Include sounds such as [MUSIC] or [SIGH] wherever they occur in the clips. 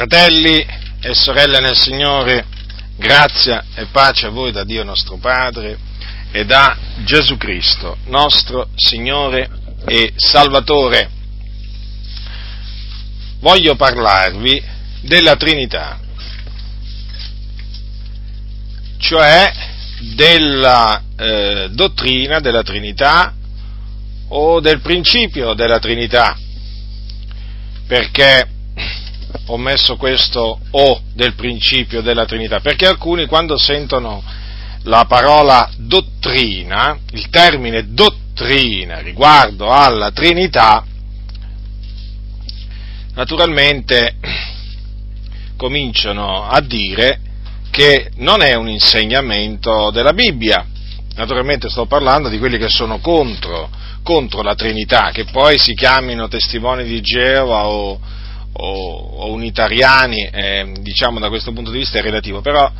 Fratelli e sorelle nel Signore, grazia e pace a voi da Dio nostro Padre e da Gesù Cristo, nostro Signore e Salvatore. Voglio parlarvi della Trinità, cioè della eh, dottrina della Trinità o del principio della Trinità, perché ho messo questo o del principio della Trinità? Perché alcuni quando sentono la parola dottrina, il termine dottrina riguardo alla Trinità, naturalmente cominciano a dire che non è un insegnamento della Bibbia. Naturalmente sto parlando di quelli che sono contro, contro la Trinità, che poi si chiamino testimoni di Geova o, o, o unitariani, eh, diciamo da questo punto di vista è relativo, però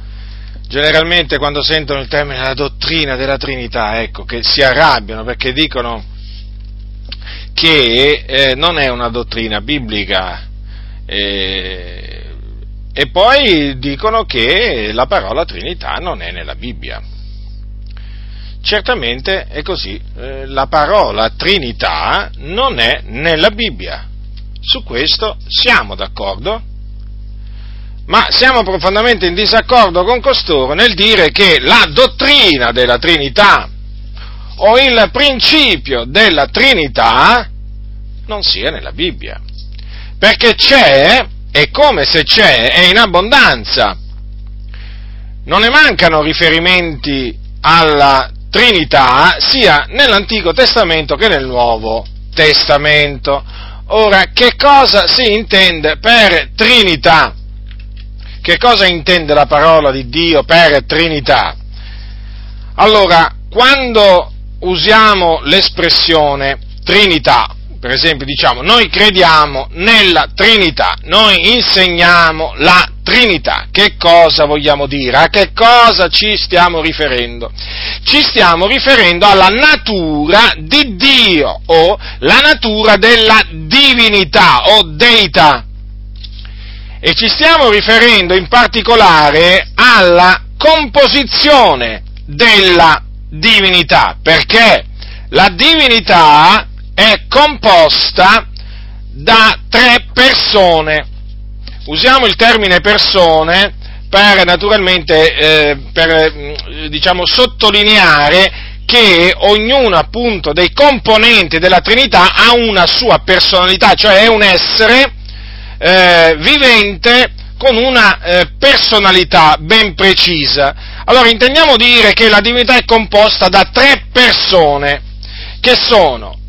generalmente quando sentono il termine la dottrina della Trinità, ecco, che si arrabbiano perché dicono che eh, non è una dottrina biblica eh, e poi dicono che la parola Trinità non è nella Bibbia. Certamente è così, eh, la parola Trinità non è nella Bibbia. Su questo siamo d'accordo? Ma siamo profondamente in disaccordo con costoro nel dire che la dottrina della Trinità o il principio della Trinità non sia nella Bibbia. Perché c'è, e come se c'è, è in abbondanza. Non ne mancano riferimenti alla Trinità sia nell'Antico Testamento che nel Nuovo Testamento. Ora, che cosa si intende per Trinità? Che cosa intende la parola di Dio per Trinità? Allora, quando usiamo l'espressione Trinità, per esempio diciamo noi crediamo nella Trinità, noi insegniamo la Trinità, che cosa vogliamo dire? A che cosa ci stiamo riferendo? Ci stiamo riferendo alla natura di Dio o la natura della divinità o deità. E ci stiamo riferendo in particolare alla composizione della divinità, perché la divinità è composta da tre persone. Usiamo il termine persone per naturalmente eh, per, mm, diciamo, sottolineare che ognuno appunto dei componenti della Trinità ha una sua personalità, cioè è un essere eh, vivente con una eh, personalità ben precisa. Allora intendiamo dire che la divinità è composta da tre persone, che sono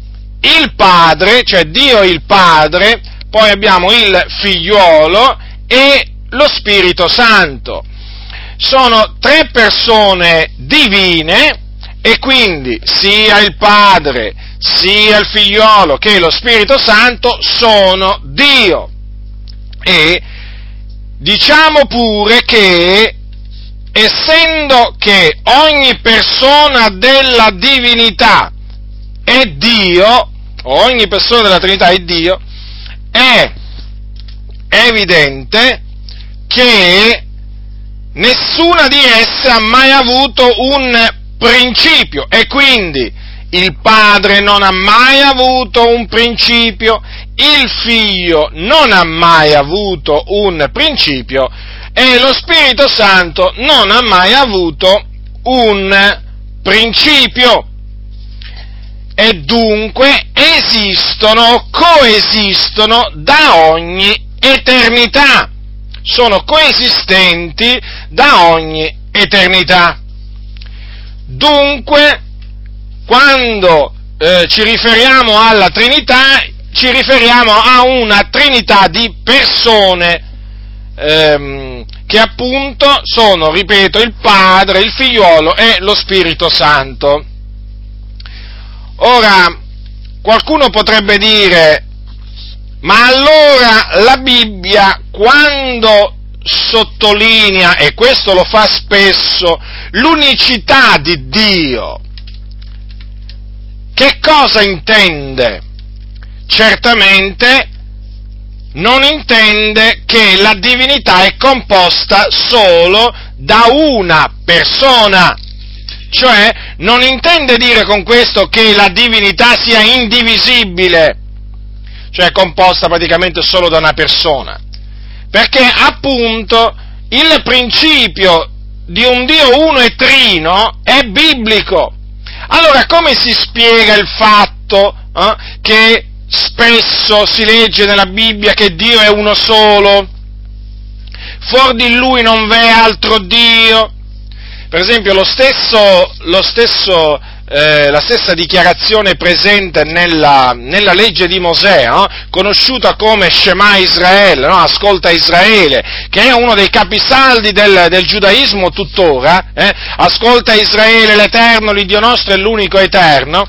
il Padre, cioè Dio il Padre, poi abbiamo il Figliuolo e lo Spirito Santo. Sono tre persone divine e quindi sia il Padre, sia il Figliuolo che lo Spirito Santo sono Dio. E diciamo pure che essendo che ogni persona della divinità è Dio, ogni persona della Trinità è Dio, è evidente che nessuna di esse ha mai avuto un principio e quindi il Padre non ha mai avuto un principio, il Figlio non ha mai avuto un principio e lo Spirito Santo non ha mai avuto un principio e dunque esistono, coesistono da ogni eternità, sono coesistenti da ogni eternità. Dunque, quando eh, ci riferiamo alla Trinità, ci riferiamo a una Trinità di persone ehm, che appunto sono, ripeto, il Padre, il Figliolo e lo Spirito Santo. Ora, qualcuno potrebbe dire, ma allora la Bibbia quando sottolinea, e questo lo fa spesso, l'unicità di Dio, che cosa intende? Certamente non intende che la divinità è composta solo da una persona. Cioè, non intende dire con questo che la divinità sia indivisibile, cioè composta praticamente solo da una persona. Perché appunto il principio di un Dio uno e trino è biblico. Allora come si spiega il fatto eh, che spesso si legge nella Bibbia che Dio è uno solo? Fuori di lui non v'è altro Dio. Per esempio lo stesso, lo stesso eh, la stessa dichiarazione presente nella, nella legge di Mosè, no? conosciuta come Shema Israele, no? ascolta Israele, che è uno dei capisaldi del, del giudaismo tuttora, eh? ascolta Israele l'Eterno, l'Iddio nostro è l'unico Eterno,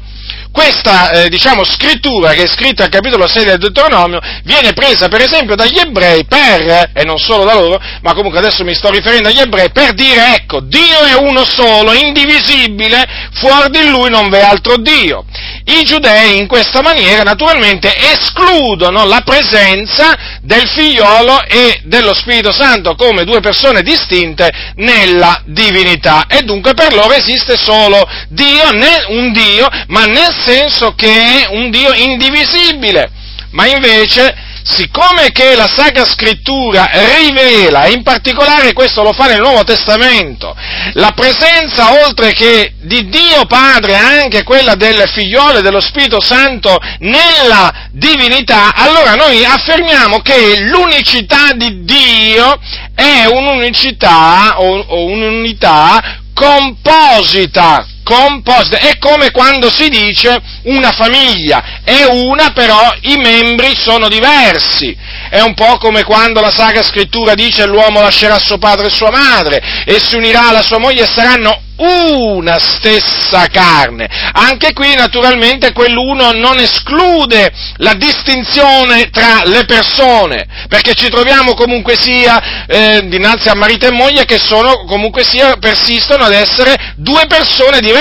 questa eh, diciamo, scrittura che è scritta al capitolo 6 del Deuteronomio viene presa per esempio dagli ebrei per, e non solo da loro, ma comunque adesso mi sto riferendo agli ebrei, per dire ecco, Dio è uno solo, indivisibile, fuori di lui non v'è altro Dio. I giudei in questa maniera naturalmente escludono la presenza del figliolo e dello Spirito Santo come due persone distinte nella divinità e dunque per loro esiste solo Dio, un Dio, ma nel senso che è un Dio indivisibile, ma invece, siccome che la Sacra Scrittura rivela, e in particolare questo lo fa nel Nuovo Testamento, la presenza oltre che di Dio Padre, anche quella del figliolo e dello Spirito Santo nella divinità, allora noi affermiamo che l'unicità di Dio è un'unicità o, o un'unità composita, composita, è come quando si dice una famiglia, è una però i membri sono diversi, è un po' come quando la Sacra Scrittura dice l'uomo lascerà suo padre e sua madre e si unirà alla sua moglie e saranno una stessa carne. Anche qui naturalmente quell'uno non esclude la distinzione tra le persone, perché ci troviamo comunque sia eh, dinanzi a marito e moglie che sono comunque sia persistono ad essere due persone diverse,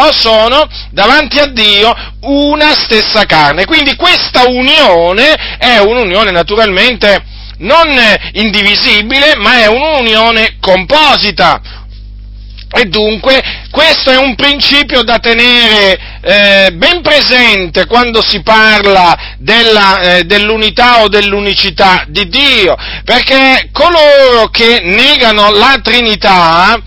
però sono davanti a Dio una stessa carne. Quindi questa unione è un'unione naturalmente non indivisibile, ma è un'unione composita, e dunque questo è un principio da tenere eh, ben presente quando si parla della, eh, dell'unità o dell'unicità di Dio, perché coloro che negano la Trinità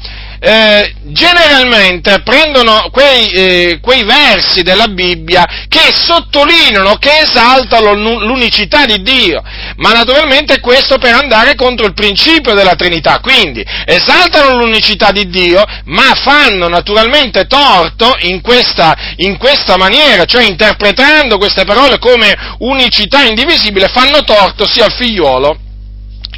eh, generalmente prendono quei, eh, quei, versi della Bibbia che sottolineano, che esaltano l'unicità di Dio, ma naturalmente questo per andare contro il principio della Trinità, quindi esaltano l'unicità di Dio, ma fanno naturalmente torto in questa, in questa maniera, cioè interpretando queste parole come unicità indivisibile, fanno torto sia al figliuolo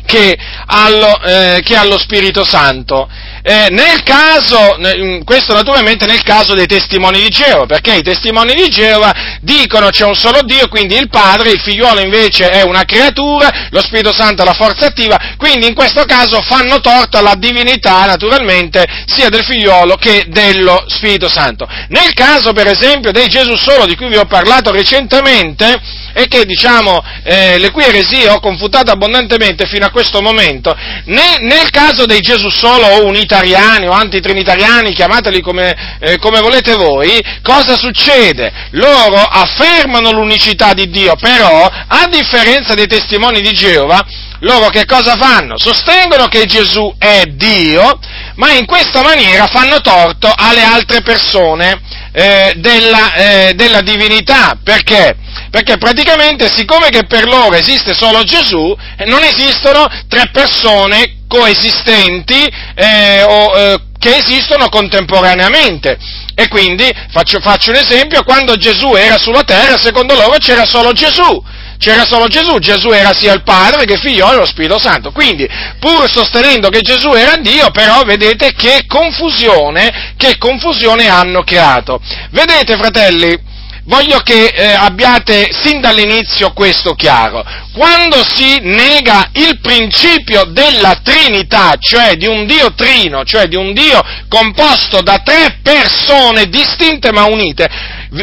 che allo, eh, che allo Spirito Santo. Eh, nel caso, questo naturalmente nel caso dei testimoni di Geova, perché i testimoni di Geova dicono c'è un solo Dio, quindi il Padre, il figliuolo invece è una creatura, lo Spirito Santo è la forza attiva, quindi in questo caso fanno torto alla divinità naturalmente sia del figliuolo che dello Spirito Santo. Nel caso per esempio dei Gesù solo di cui vi ho parlato recentemente, e che diciamo eh, le cui eresie ho confutato abbondantemente fino a questo momento, nel, nel caso dei Gesù solo o unitariani o antitrinitariani, chiamateli come, eh, come volete voi, cosa succede? Loro affermano l'unicità di Dio, però a differenza dei testimoni di Geova, loro che cosa fanno? Sostengono che Gesù è Dio, ma in questa maniera fanno torto alle altre persone eh, della, eh, della divinità. Perché? Perché praticamente, siccome che per loro esiste solo Gesù, eh, non esistono tre persone coesistenti eh, o, eh, che esistono contemporaneamente. E quindi, faccio, faccio un esempio, quando Gesù era sulla terra, secondo loro c'era solo Gesù c'era solo Gesù, Gesù era sia il Padre che Figlio e lo Spirito Santo. Quindi, pur sostenendo che Gesù era Dio, però vedete che confusione, che confusione hanno creato. Vedete, fratelli, voglio che eh, abbiate sin dall'inizio questo chiaro. Quando si nega il principio della Trinità, cioè di un Dio trino, cioè di un Dio composto da tre persone distinte ma unite,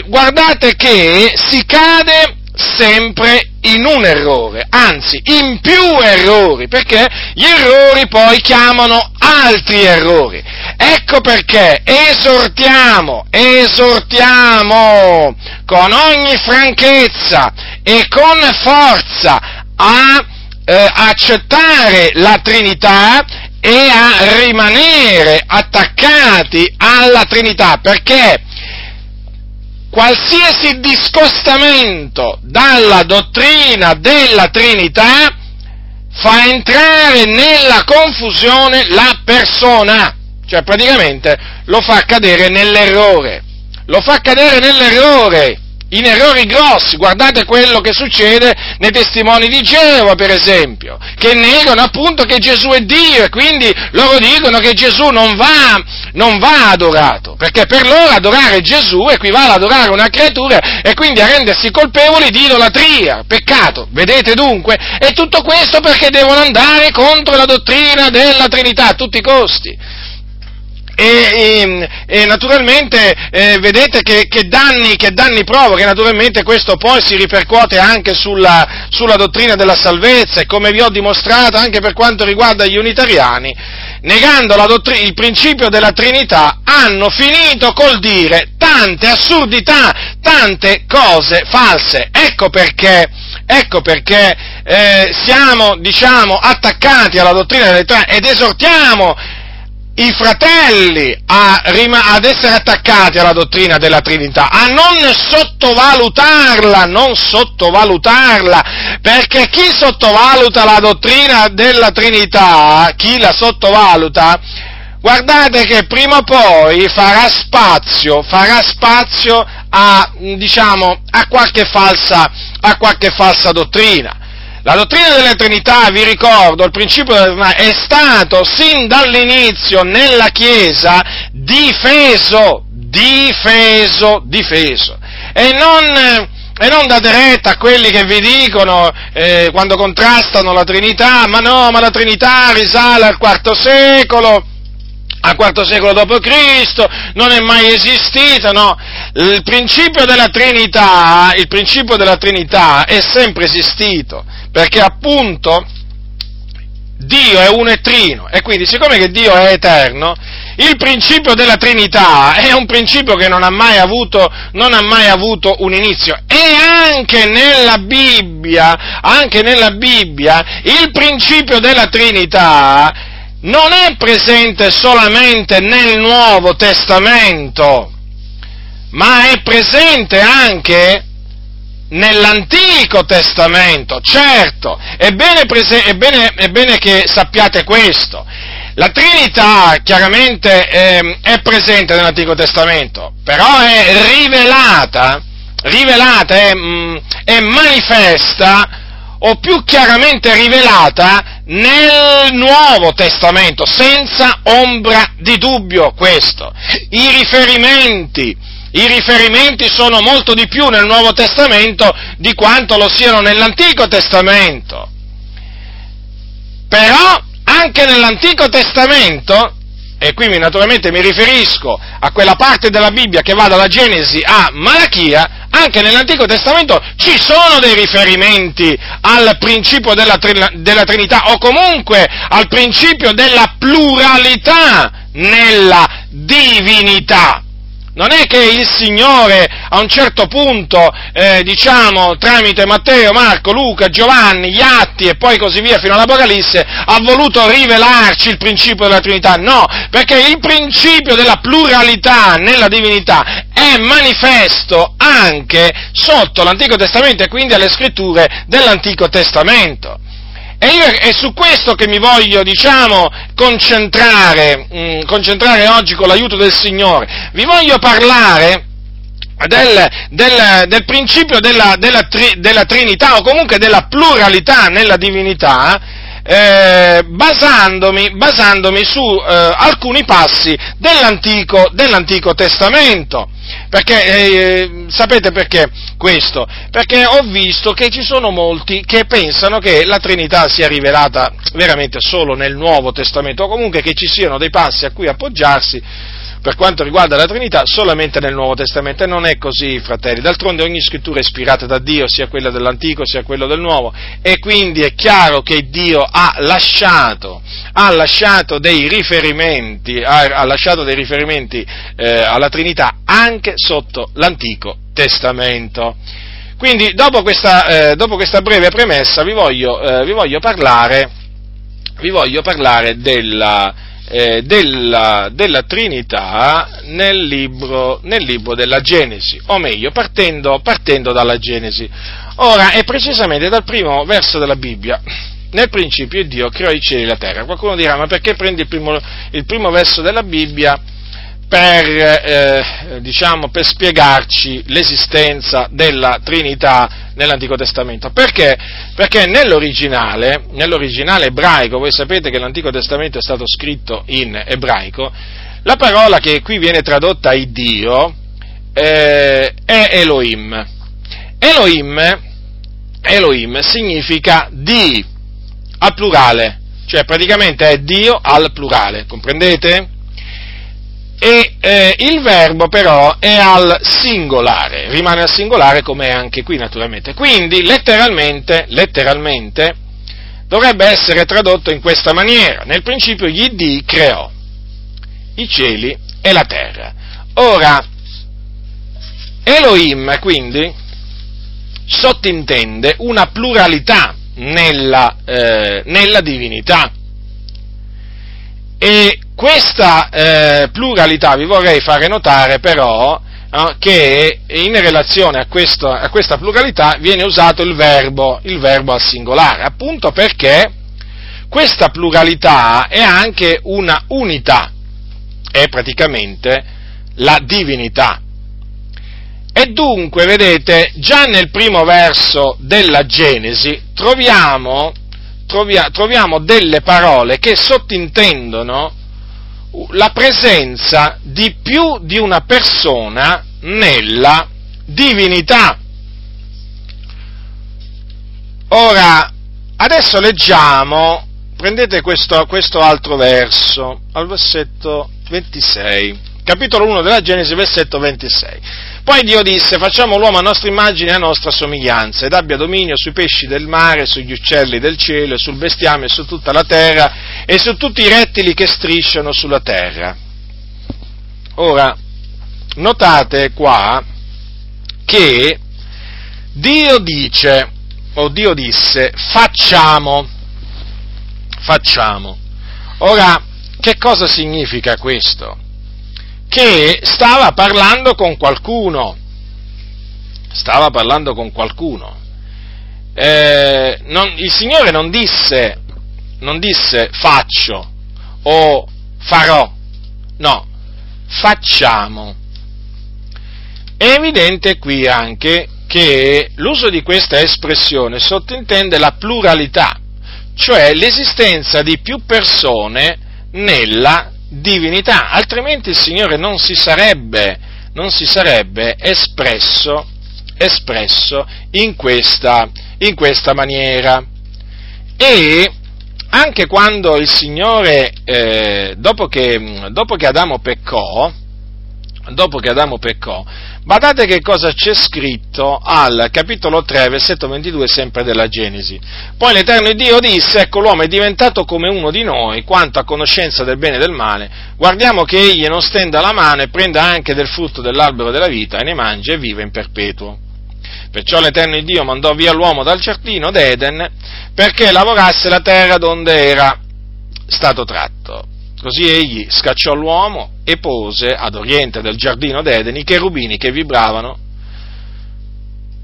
guardate che si cade sempre in un errore, anzi in più errori, perché gli errori poi chiamano altri errori. Ecco perché esortiamo, esortiamo con ogni franchezza e con forza a eh, accettare la Trinità e a rimanere attaccati alla Trinità, perché qualsiasi discostamento dalla dottrina della Trinità fa entrare nella confusione la persona, cioè praticamente lo fa cadere nell'errore, lo fa cadere nell'errore in errori grossi. Guardate quello che succede nei testimoni di Geova, per esempio, che negano appunto che Gesù è Dio e quindi loro dicono che Gesù non va, non va adorato, perché per loro adorare Gesù equivale ad adorare una creatura e quindi a rendersi colpevoli di idolatria, peccato. Vedete dunque? E tutto questo perché devono andare contro la dottrina della Trinità a tutti i costi. E, e, e, naturalmente eh, vedete che, che, danni, che, danni, provoca, naturalmente questo poi si ripercuote anche sulla, sulla, dottrina della salvezza e come vi ho dimostrato anche per quanto riguarda gli unitariani, negando dottr- il principio della Trinità hanno finito col dire tante assurdità, tante cose false. Ecco perché, ecco perché eh, siamo diciamo, attaccati alla dottrina della Trinità ed esortiamo i fratelli a, ad essere attaccati alla dottrina della Trinità, a non sottovalutarla, non sottovalutarla, perché chi sottovaluta la dottrina della Trinità, chi la sottovaluta, guardate che prima o poi farà spazio, farà spazio a, diciamo, a qualche falsa, a qualche falsa dottrina. La dottrina della Trinità, vi ricordo, il principio della Trinità è stato sin dall'inizio nella Chiesa difeso, difeso, difeso. E non, e non date retta a quelli che vi dicono eh, quando contrastano la Trinità, ma no, ma la Trinità risale al IV secolo, al IV secolo d.C., non è mai esistita, no. Il principio della Trinità, il principio della Trinità è sempre esistito perché appunto Dio è uno e trino e quindi siccome che Dio è eterno, il principio della Trinità è un principio che non ha mai avuto, ha mai avuto un inizio e anche nella Bibbia, anche nella Bibbia, il principio della Trinità non è presente solamente nel Nuovo Testamento, ma è presente anche nell'Antico Testamento, certo, è bene, prese- è bene, è bene che sappiate questo. La Trinità chiaramente eh, è presente nell'Antico Testamento, però è rivelata, rivelata, è, mm, è manifesta o più chiaramente rivelata nel Nuovo Testamento, senza ombra di dubbio questo. I riferimenti i riferimenti sono molto di più nel Nuovo Testamento di quanto lo siano nell'Antico Testamento. Però anche nell'Antico Testamento, e qui naturalmente mi riferisco a quella parte della Bibbia che va dalla Genesi a Malachia, anche nell'Antico Testamento ci sono dei riferimenti al principio della, della Trinità o comunque al principio della pluralità nella divinità. Non è che il Signore a un certo punto, eh, diciamo, tramite Matteo, Marco, Luca, Giovanni, gli atti e poi così via fino all'Apocalisse, ha voluto rivelarci il principio della Trinità. No, perché il principio della pluralità nella divinità è manifesto anche sotto l'Antico Testamento e quindi alle scritture dell'Antico Testamento. E io è su questo che mi voglio, diciamo, concentrare, mh, mm, concentrare oggi con l'aiuto del Signore. Vi voglio parlare del, del, del principio della, della, tri, della, Trinità o comunque della pluralità nella divinità, eh, basandomi, basandomi, su eh, alcuni passi dell'Antico, dell'Antico Testamento. Perché, eh, sapete perché questo? Perché ho visto che ci sono molti che pensano che la Trinità sia rivelata veramente solo nel Nuovo Testamento, o comunque che ci siano dei passi a cui appoggiarsi per quanto riguarda la Trinità solamente nel Nuovo Testamento e non è così, fratelli. D'altronde ogni scrittura è ispirata da Dio, sia quella dell'Antico sia quella del Nuovo, e quindi è chiaro che Dio ha lasciato, ha lasciato dei riferimenti, ha, lasciato dei riferimenti eh, alla Trinità anche sotto l'Antico Testamento. Quindi, dopo questa, eh, dopo questa breve premessa, vi voglio, eh, vi voglio parlare, vi voglio parlare della, eh, della, della, Trinità nel libro, nel libro, della Genesi, o meglio, partendo, partendo dalla Genesi. Ora, è precisamente dal primo verso della Bibbia. Nel principio Dio creò i cieli e la terra. Qualcuno dirà, ma perché prendi il primo, il primo verso della Bibbia per, eh, diciamo, per spiegarci l'esistenza della Trinità nell'Antico Testamento. Perché? Perché nell'originale, nell'originale ebraico, voi sapete che l'Antico Testamento è stato scritto in ebraico, la parola che qui viene tradotta in Dio eh, è Elohim. Elohim, Elohim significa di al plurale, cioè praticamente è Dio al plurale, comprendete? E eh, il verbo però è al singolare, rimane al singolare come è anche qui naturalmente. Quindi letteralmente, letteralmente dovrebbe essere tradotto in questa maniera. Nel principio gli dì creò i cieli e la terra. Ora, Elohim quindi sottintende una pluralità nella, eh, nella divinità. E questa eh, pluralità vi vorrei fare notare però eh, che in relazione a, questo, a, questa pluralità viene usato il verbo, il verbo al singolare, appunto perché questa pluralità è anche una unità, è praticamente la divinità. E dunque, vedete, già nel primo verso della Genesi troviamo trovia, troviamo delle parole che sottintendono la presenza di più di una persona nella divinità. Ora, adesso leggiamo, prendete questo, questo altro verso, al versetto 26, capitolo 1 della Genesi, versetto 26. Poi Dio disse, facciamo l'uomo a nostra immagine e a nostra somiglianza, ed abbia dominio sui pesci del mare, sugli uccelli del cielo, sul bestiame, su tutta la terra, e su tutti i rettili che strisciano sulla terra. Ora, notate qua che Dio dice, o Dio disse, facciamo, facciamo. Ora, che cosa significa questo? Che stava parlando con qualcuno, stava parlando con qualcuno. Eh, non, il Signore non disse, non disse faccio o farò, no, facciamo. È evidente qui anche che l'uso di questa espressione sottintende la pluralità, cioè l'esistenza di più persone nella divinità, altrimenti il Signore non si sarebbe, non si sarebbe espresso, espresso in, questa, in questa maniera. E anche quando il Signore, eh, dopo, che, dopo che Adamo peccò, dopo che Adamo peccò, Badate che cosa c'è scritto al capitolo 3, versetto 22, sempre della Genesi. Poi l'Eterno Dio disse, ecco l'uomo è diventato come uno di noi, quanto a conoscenza del bene e del male, guardiamo che egli non stenda la mano e prenda anche del frutto dell'albero della vita e ne mangi e viva in perpetuo. Perciò l'Eterno Dio mandò via l'uomo dal giardino d'Eden perché lavorasse la terra donde era stato tratto. Così egli scacciò l'uomo e pose ad oriente del giardino d'Eden i cherubini che vibravano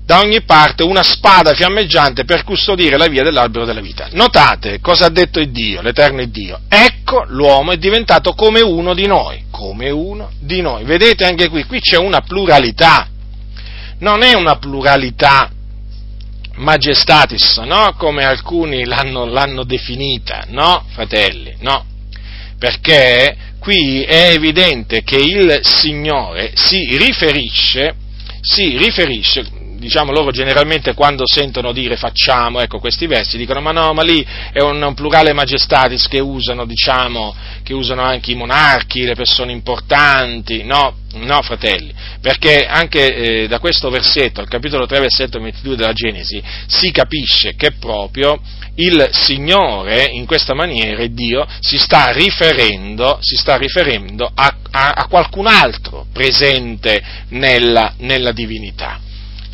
da ogni parte una spada fiammeggiante per custodire la via dell'albero della vita. Notate cosa ha detto il Dio, l'Eterno Dio. Ecco, l'uomo è diventato come uno di noi, come uno di noi. Vedete anche qui, qui c'è una pluralità. Non è una pluralità majestatis, no? Come alcuni l'hanno, l'hanno definita, no, fratelli? No, perché qui è evidente che il Signore si riferisce, si riferisce diciamo loro generalmente quando sentono dire facciamo, ecco questi versi, dicono ma no, ma lì è un, un plurale majestatis che usano, diciamo, che usano anche i monarchi, le persone importanti, no, no fratelli, perché anche eh, da questo versetto, al capitolo 3, versetto 22 della Genesi, si capisce che proprio il Signore in questa maniera, Dio, si sta riferendo, si sta riferendo a, a, a, qualcun altro presente nella, nella divinità.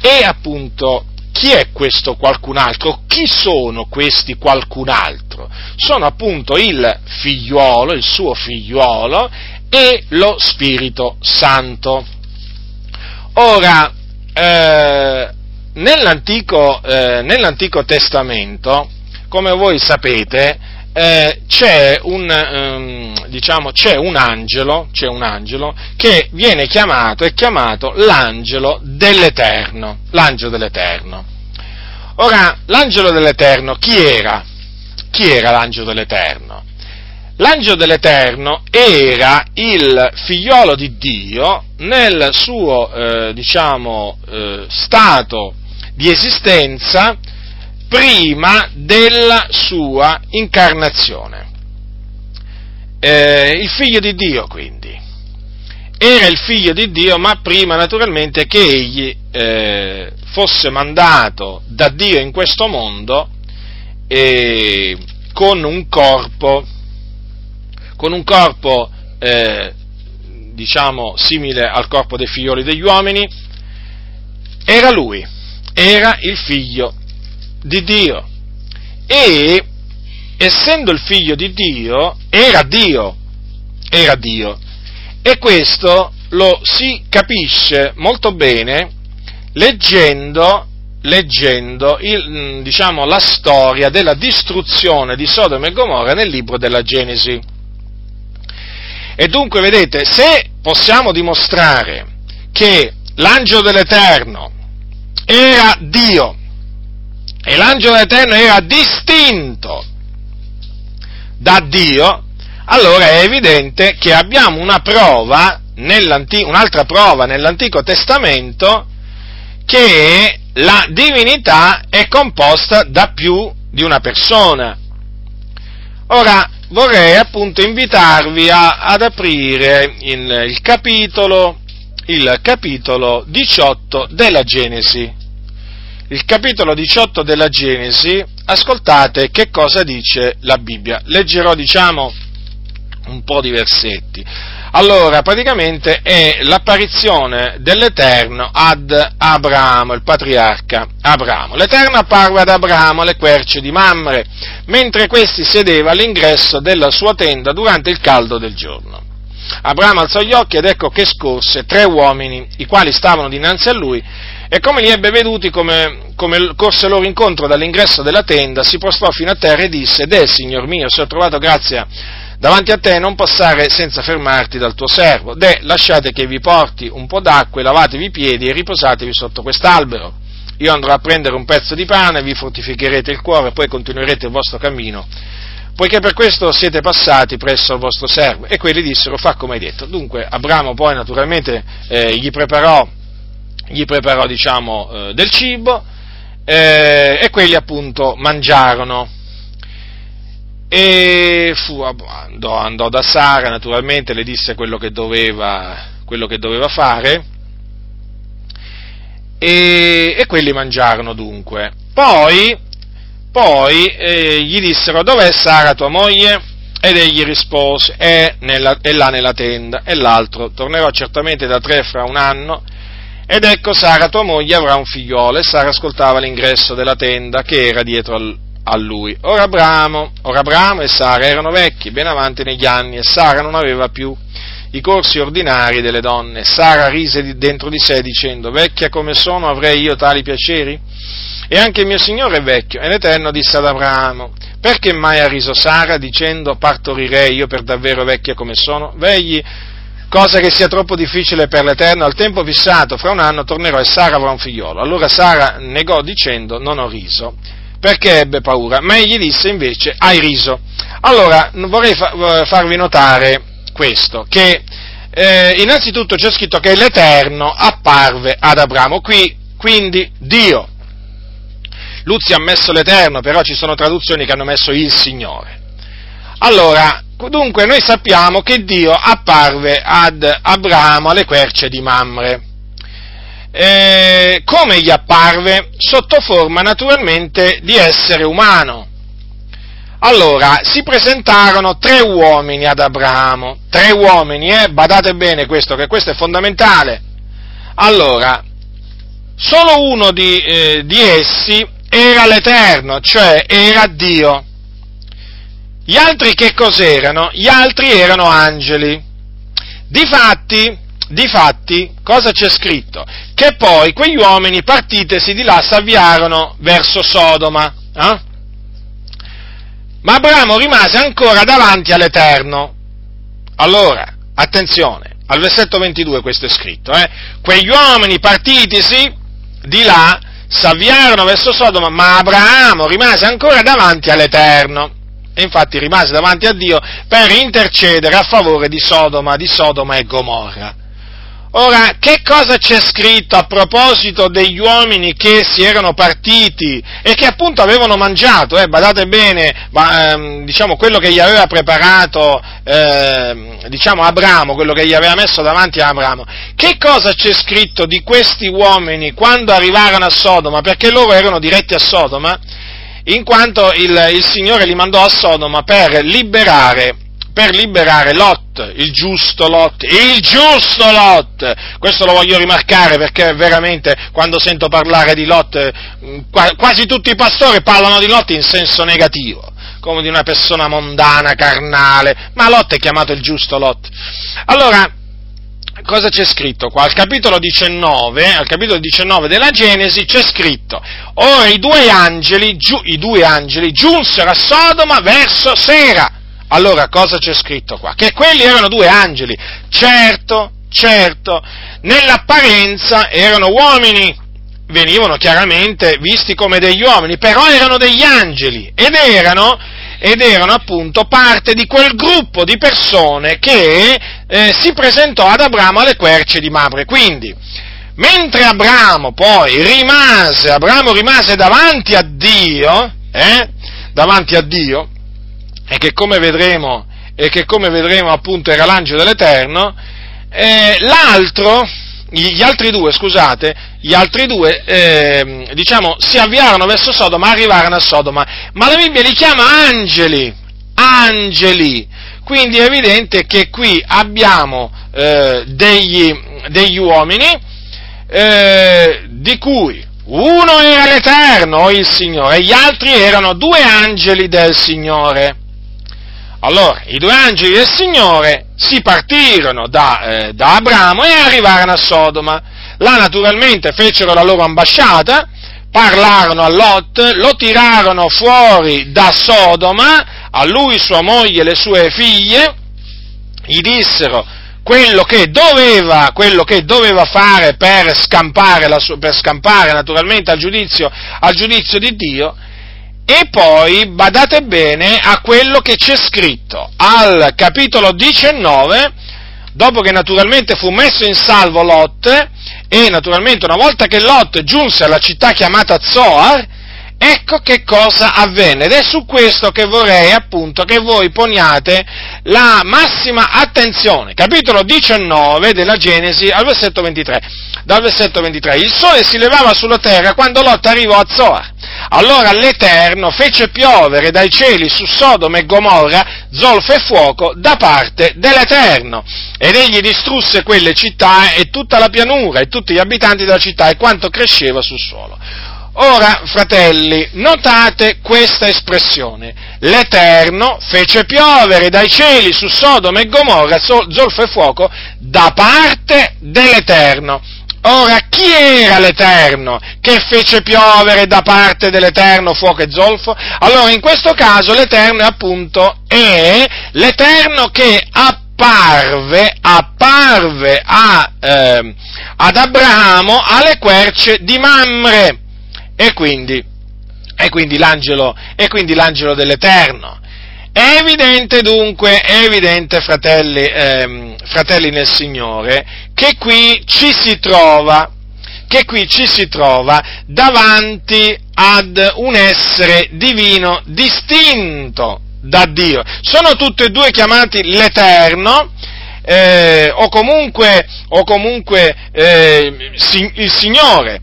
E appunto chi è questo qualcun altro? Chi sono questi qualcun altro? Sono appunto il figliuolo, il suo figliuolo e lo Spirito Santo. Ora, eh, nell'Antico, eh, nell'Antico Testamento come voi sapete, eh, c'è, un, ehm, diciamo, c'è, un angelo, c'è un angelo che viene chiamato, è chiamato l'angelo dell'Eterno, l'angelo dell'Eterno. Ora, l'angelo dell'Eterno chi era? Chi era l'angelo dell'Eterno? L'angelo dell'Eterno era il figliolo di Dio nel suo, eh, diciamo, eh, stato di esistenza prima della sua incarnazione. Eh, il figlio di Dio quindi. Era il figlio di Dio, ma prima naturalmente che egli eh, fosse mandato da Dio in questo mondo eh, con un corpo, con un corpo eh, diciamo simile al corpo dei figlioli degli uomini, era lui, era il figlio di Dio e essendo il figlio di Dio era Dio, era Dio e questo lo si capisce molto bene leggendo, leggendo il, mm, diciamo, la storia della distruzione di Sodoma e Gomorra nel libro della Genesi. E dunque, vedete, se possiamo dimostrare che l'angelo dell'Eterno era Dio, e l'angelo eterno era distinto da Dio, allora è evidente che abbiamo una prova, un'altra prova nell'Antico Testamento, che la divinità è composta da più di una persona. Ora, vorrei appunto invitarvi a, ad aprire il, il, capitolo, il capitolo 18 della Genesi il capitolo 18 della Genesi, ascoltate che cosa dice la Bibbia. Leggerò, diciamo, un po' di versetti. Allora, praticamente è l'apparizione dell'Eterno ad Abramo, il patriarca Abramo. L'Eterno apparve ad Abramo alle querce di Mamre, mentre questi sedeva all'ingresso della sua tenda durante il caldo del giorno. Abramo alzò gli occhi ed ecco che scorse tre uomini, i quali stavano dinanzi a lui, e come li ebbe veduti, come, come corse loro incontro dall'ingresso della tenda, si prostrò fino a terra e disse, Deh, Signor mio, se ho trovato grazia davanti a te, non passare senza fermarti dal tuo servo. Deh, lasciate che vi porti un po' d'acqua lavatevi i piedi e riposatevi sotto quest'albero. Io andrò a prendere un pezzo di pane, vi fortificherete il cuore, e poi continuerete il vostro cammino, poiché per questo siete passati presso al vostro servo. E quelli dissero, fa come hai detto. Dunque, Abramo poi naturalmente eh, gli preparò gli preparò diciamo, eh, del cibo eh, e quelli appunto mangiarono. E fu, andò, andò, da Sara, naturalmente le disse quello che doveva, quello che doveva fare e, e, quelli mangiarono dunque. Poi, poi eh, gli dissero dov'è Sara tua moglie? Ed egli rispose, è, nella, è là nella tenda. E l'altro, tornerò certamente da tre fra un anno ed ecco Sara, tua moglie, avrà un figliolo, e Sara ascoltava l'ingresso della tenda che era dietro al, a lui. Ora Abramo, ora Abramo e Sara erano vecchi, ben avanti negli anni, e Sara non aveva più i corsi ordinari delle donne. Sara rise dentro di sé dicendo, vecchia come sono avrei io tali piaceri? E anche il mio Signore è vecchio. E l'Eterno disse ad Abramo, perché mai ha riso Sara dicendo, partorirei io per davvero vecchia come sono? Vegli cosa che sia troppo difficile per l'Eterno, al tempo fissato, fra un anno tornerò e Sara avrà un figliolo. Allora Sara negò dicendo non ho riso, perché ebbe paura, ma egli disse invece hai riso. Allora vorrei fa- farvi notare questo, che eh, innanzitutto c'è scritto che l'Eterno apparve ad Abramo, qui quindi Dio. Luzzi ha messo l'Eterno, però ci sono traduzioni che hanno messo il Signore. Allora, dunque noi sappiamo che Dio apparve ad Abramo alle querce di Mamre. Eh, come gli apparve? Sotto forma naturalmente di essere umano. Allora, si presentarono tre uomini ad Abramo, tre uomini, eh? badate bene questo, che questo è fondamentale. Allora, solo uno di, eh, di essi era l'Eterno, cioè era Dio. Gli altri che cos'erano? Gli altri erano angeli. Difatti, difatti, cosa c'è scritto? Che poi quegli uomini partitesi di là si avviarono verso Sodoma. Eh? Ma Abramo rimase ancora davanti all'Eterno. Allora, attenzione, al versetto 22 questo è scritto, eh? Quegli uomini partitisi di là si avviarono verso Sodoma, ma Abramo rimase ancora davanti all'Eterno. E infatti rimase davanti a Dio per intercedere a favore di Sodoma, di Sodoma e Gomorra. Ora, che cosa c'è scritto a proposito degli uomini che si erano partiti e che appunto avevano mangiato? Eh, badate bene, ma, ehm, diciamo, quello che gli aveva preparato, ehm, diciamo, Abramo, quello che gli aveva messo davanti a Abramo. Che cosa c'è scritto di questi uomini quando arrivarono a Sodoma? Perché loro erano diretti a Sodoma, in quanto il, il Signore li mandò a Sodoma per liberare per liberare Lot, il giusto Lot, il giusto Lot! Questo lo voglio rimarcare perché veramente quando sento parlare di Lot, mm, quasi tutti i pastori parlano di Lot in senso negativo, come di una persona mondana, carnale, ma Lot è chiamato il giusto Lot. Allora, cosa c'è scritto qua? Al capitolo 19, al capitolo 19 della Genesi c'è scritto, ora i due angeli, giu, i due angeli giunsero a Sodoma verso sera, allora cosa c'è scritto qua? Che quelli erano due angeli. Certo, certo, nell'apparenza erano uomini, venivano chiaramente visti come degli uomini, però erano degli angeli ed erano, ed erano appunto parte di quel gruppo di persone che eh, si presentò ad Abramo alle querce di Mamre. Quindi, mentre Abramo poi rimase, Abramo rimase davanti a Dio, eh, davanti a Dio, e che come vedremo, che come vedremo appunto era l'angelo dell'Eterno, eh, l'altro, gli altri due, scusate, gli altri due, eh, diciamo, si avviarono verso Sodoma, arrivarono a Sodoma, ma la Bibbia li chiama angeli, angeli, quindi è evidente che qui abbiamo eh, degli, degli, uomini eh, di cui uno era l'Eterno, il Signore, e gli altri erano due angeli del Signore. Allora, i due angeli del Signore si partirono da, eh, da Abramo e arrivarono a Sodoma. Là naturalmente fecero la loro ambasciata, parlarono a Lot, lo tirarono fuori da Sodoma, a lui, sua moglie e le sue figlie, gli dissero quello che doveva, quello che doveva fare per scampare, la, per scampare naturalmente al giudizio, al giudizio di Dio e poi badate bene a quello che c'è scritto. Al capitolo 19, dopo che naturalmente fu messo in salvo Lot, e naturalmente una volta che Lot giunse alla città chiamata Zoar, ecco che cosa avvenne. Ed è su questo che vorrei appunto che voi poniate la massima attenzione. Capitolo 19 della Genesi al versetto 23. Dal versetto 23. Il sole si levava sulla terra quando Lot arrivò a Zoar. Allora l'Eterno fece piovere dai cieli su Sodoma e Gomorra zolfo e fuoco da parte dell'Eterno. Ed egli distrusse quelle città e tutta la pianura e tutti gli abitanti della città e quanto cresceva sul suolo. Ora, fratelli, notate questa espressione. L'Eterno fece piovere dai cieli su Sodoma e Gomorra zolfo e fuoco da parte dell'Eterno. Ora, chi era l'Eterno che fece piovere da parte dell'Eterno fuoco e zolfo? Allora, in questo caso l'Eterno appunto è l'Eterno che apparve, apparve a, eh, ad Abramo alle querce di Mamre. E quindi, e quindi, l'angelo, e quindi l'angelo dell'Eterno. È evidente dunque, è evidente fratelli, ehm, fratelli nel Signore, che qui ci si trova, che qui ci si trova davanti ad un essere divino distinto da Dio. Sono tutti e due chiamati l'Eterno, eh, o comunque, o comunque eh, il Signore,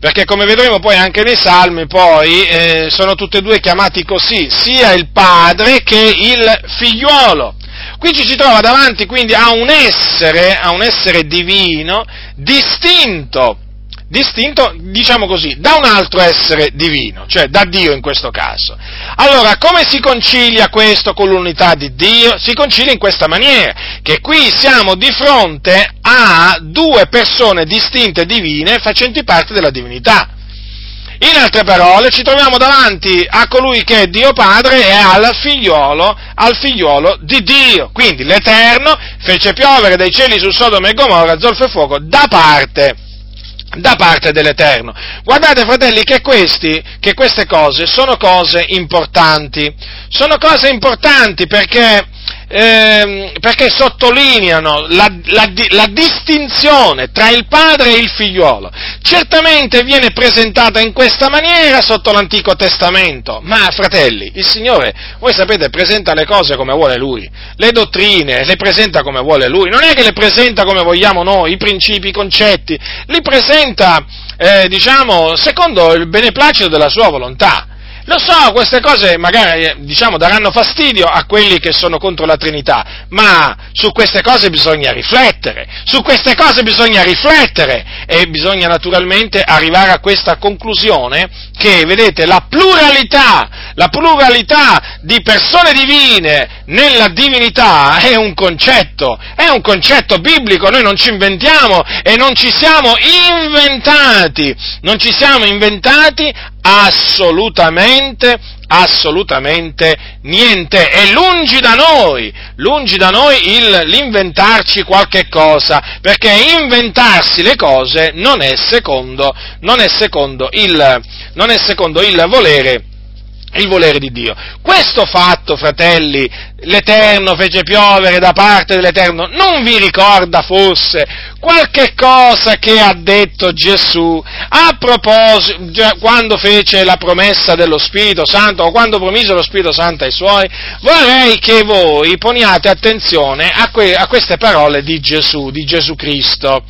perché come vedremo poi anche nei Salmi, poi eh, sono tutti e due chiamati così, sia il Padre che il Figliuolo. Qui ci si trova davanti quindi a un essere, a un essere divino, distinto distinto, diciamo così, da un altro essere divino, cioè da Dio in questo caso. Allora, come si concilia questo con l'unità di Dio? Si concilia in questa maniera, che qui siamo di fronte a due persone distinte divine facenti parte della divinità. In altre parole, ci troviamo davanti a colui che è Dio Padre e al figliolo, al figliolo di Dio. Quindi l'Eterno fece piovere dai cieli su Sodoma e Gomorra zolfo e fuoco da parte da parte dell'Eterno. Guardate fratelli che, questi, che queste cose sono cose importanti, sono cose importanti perché eh, perché sottolineano la, la, la, distinzione tra il padre e il figliuolo. Certamente viene presentata in questa maniera sotto l'Antico Testamento, ma fratelli, il Signore, voi sapete, presenta le cose come vuole Lui, le dottrine le presenta come vuole Lui, non è che le presenta come vogliamo noi, i principi, i concetti, li presenta, eh, diciamo, secondo il beneplacito della Sua volontà. Lo so, queste cose magari eh, diciamo, daranno fastidio a quelli che sono contro la Trinità, ma su queste cose bisogna riflettere, su queste cose bisogna riflettere e bisogna naturalmente arrivare a questa conclusione che, vedete, la pluralità, la pluralità di persone divine nella divinità è un concetto, è un concetto biblico, noi non ci inventiamo e non ci siamo inventati, non ci siamo inventati assolutamente, assolutamente niente. E lungi da noi, lungi da noi il, l'inventarci qualche cosa, perché inventarsi le cose non è secondo, non è secondo il, non è secondo il volere il volere di Dio. Questo fatto, fratelli, l'Eterno fece piovere da parte dell'Eterno, non vi ricorda forse qualche cosa che ha detto Gesù a proposito, quando fece la promessa dello Spirito Santo o quando promise lo Spirito Santo ai suoi? Vorrei che voi poniate attenzione a, que- a queste parole di Gesù, di Gesù Cristo.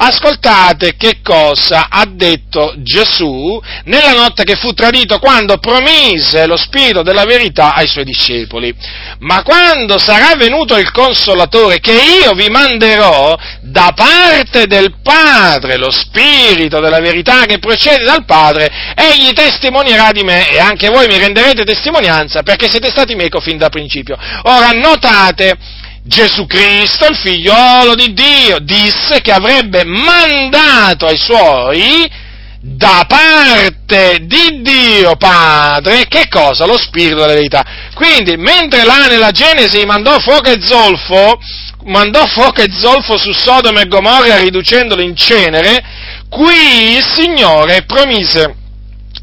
Ascoltate che cosa ha detto Gesù nella notte che fu tradito quando promise lo Spirito della verità ai suoi discepoli. Ma quando sarà venuto il Consolatore che io vi manderò da parte del Padre, lo Spirito della verità che procede dal Padre, egli testimonierà di me e anche voi mi renderete testimonianza perché siete stati meco fin da principio. Ora notate Gesù Cristo, il figliolo di Dio, disse che avrebbe mandato ai suoi da parte di Dio Padre, che cosa? Lo Spirito della verità. Quindi, mentre là nella Genesi mandò fuoco e zolfo, mandò fuoco e zolfo su Sodoma e Gomorra riducendolo in cenere, qui il Signore promise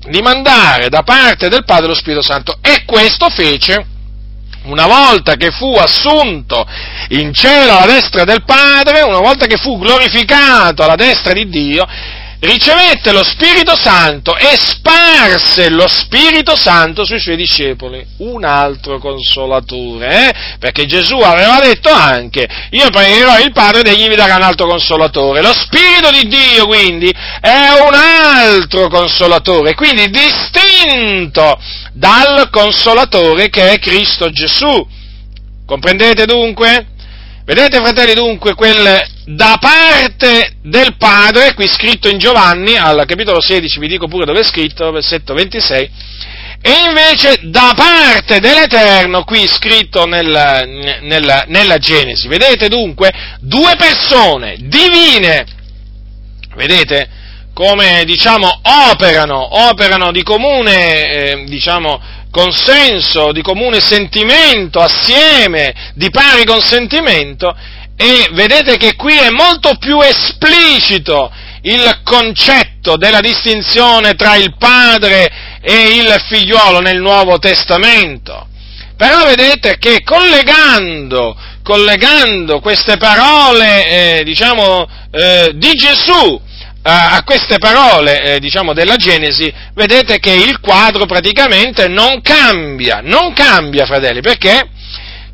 di mandare da parte del Padre lo Spirito Santo e questo fece una volta che fu assunto in cielo alla destra del Padre, una volta che fu glorificato alla destra di Dio, ricevette lo Spirito Santo e sparse lo Spirito Santo sui suoi discepoli, un altro consolatore, eh? perché Gesù aveva detto anche, io pregherò il Padre ed egli vi darà un altro consolatore, lo Spirito di Dio quindi è un altro consolatore, quindi distinto dal consolatore che è Cristo Gesù. Comprendete dunque? Vedete fratelli dunque quel da parte del Padre, qui scritto in Giovanni, al capitolo 16, vi dico pure dove è scritto, versetto 26, e invece da parte dell'Eterno, qui scritto nel, nel, nella Genesi. Vedete dunque due persone divine, vedete come diciamo operano, operano di comune, eh, diciamo, consenso, di comune sentimento, assieme, di pari consentimento, e vedete che qui è molto più esplicito il concetto della distinzione tra il padre e il figliuolo nel Nuovo Testamento. Però vedete che collegando, collegando queste parole, eh, diciamo, eh, di Gesù a queste parole, eh, diciamo, della Genesi, vedete che il quadro praticamente non cambia, non cambia, fratelli, perché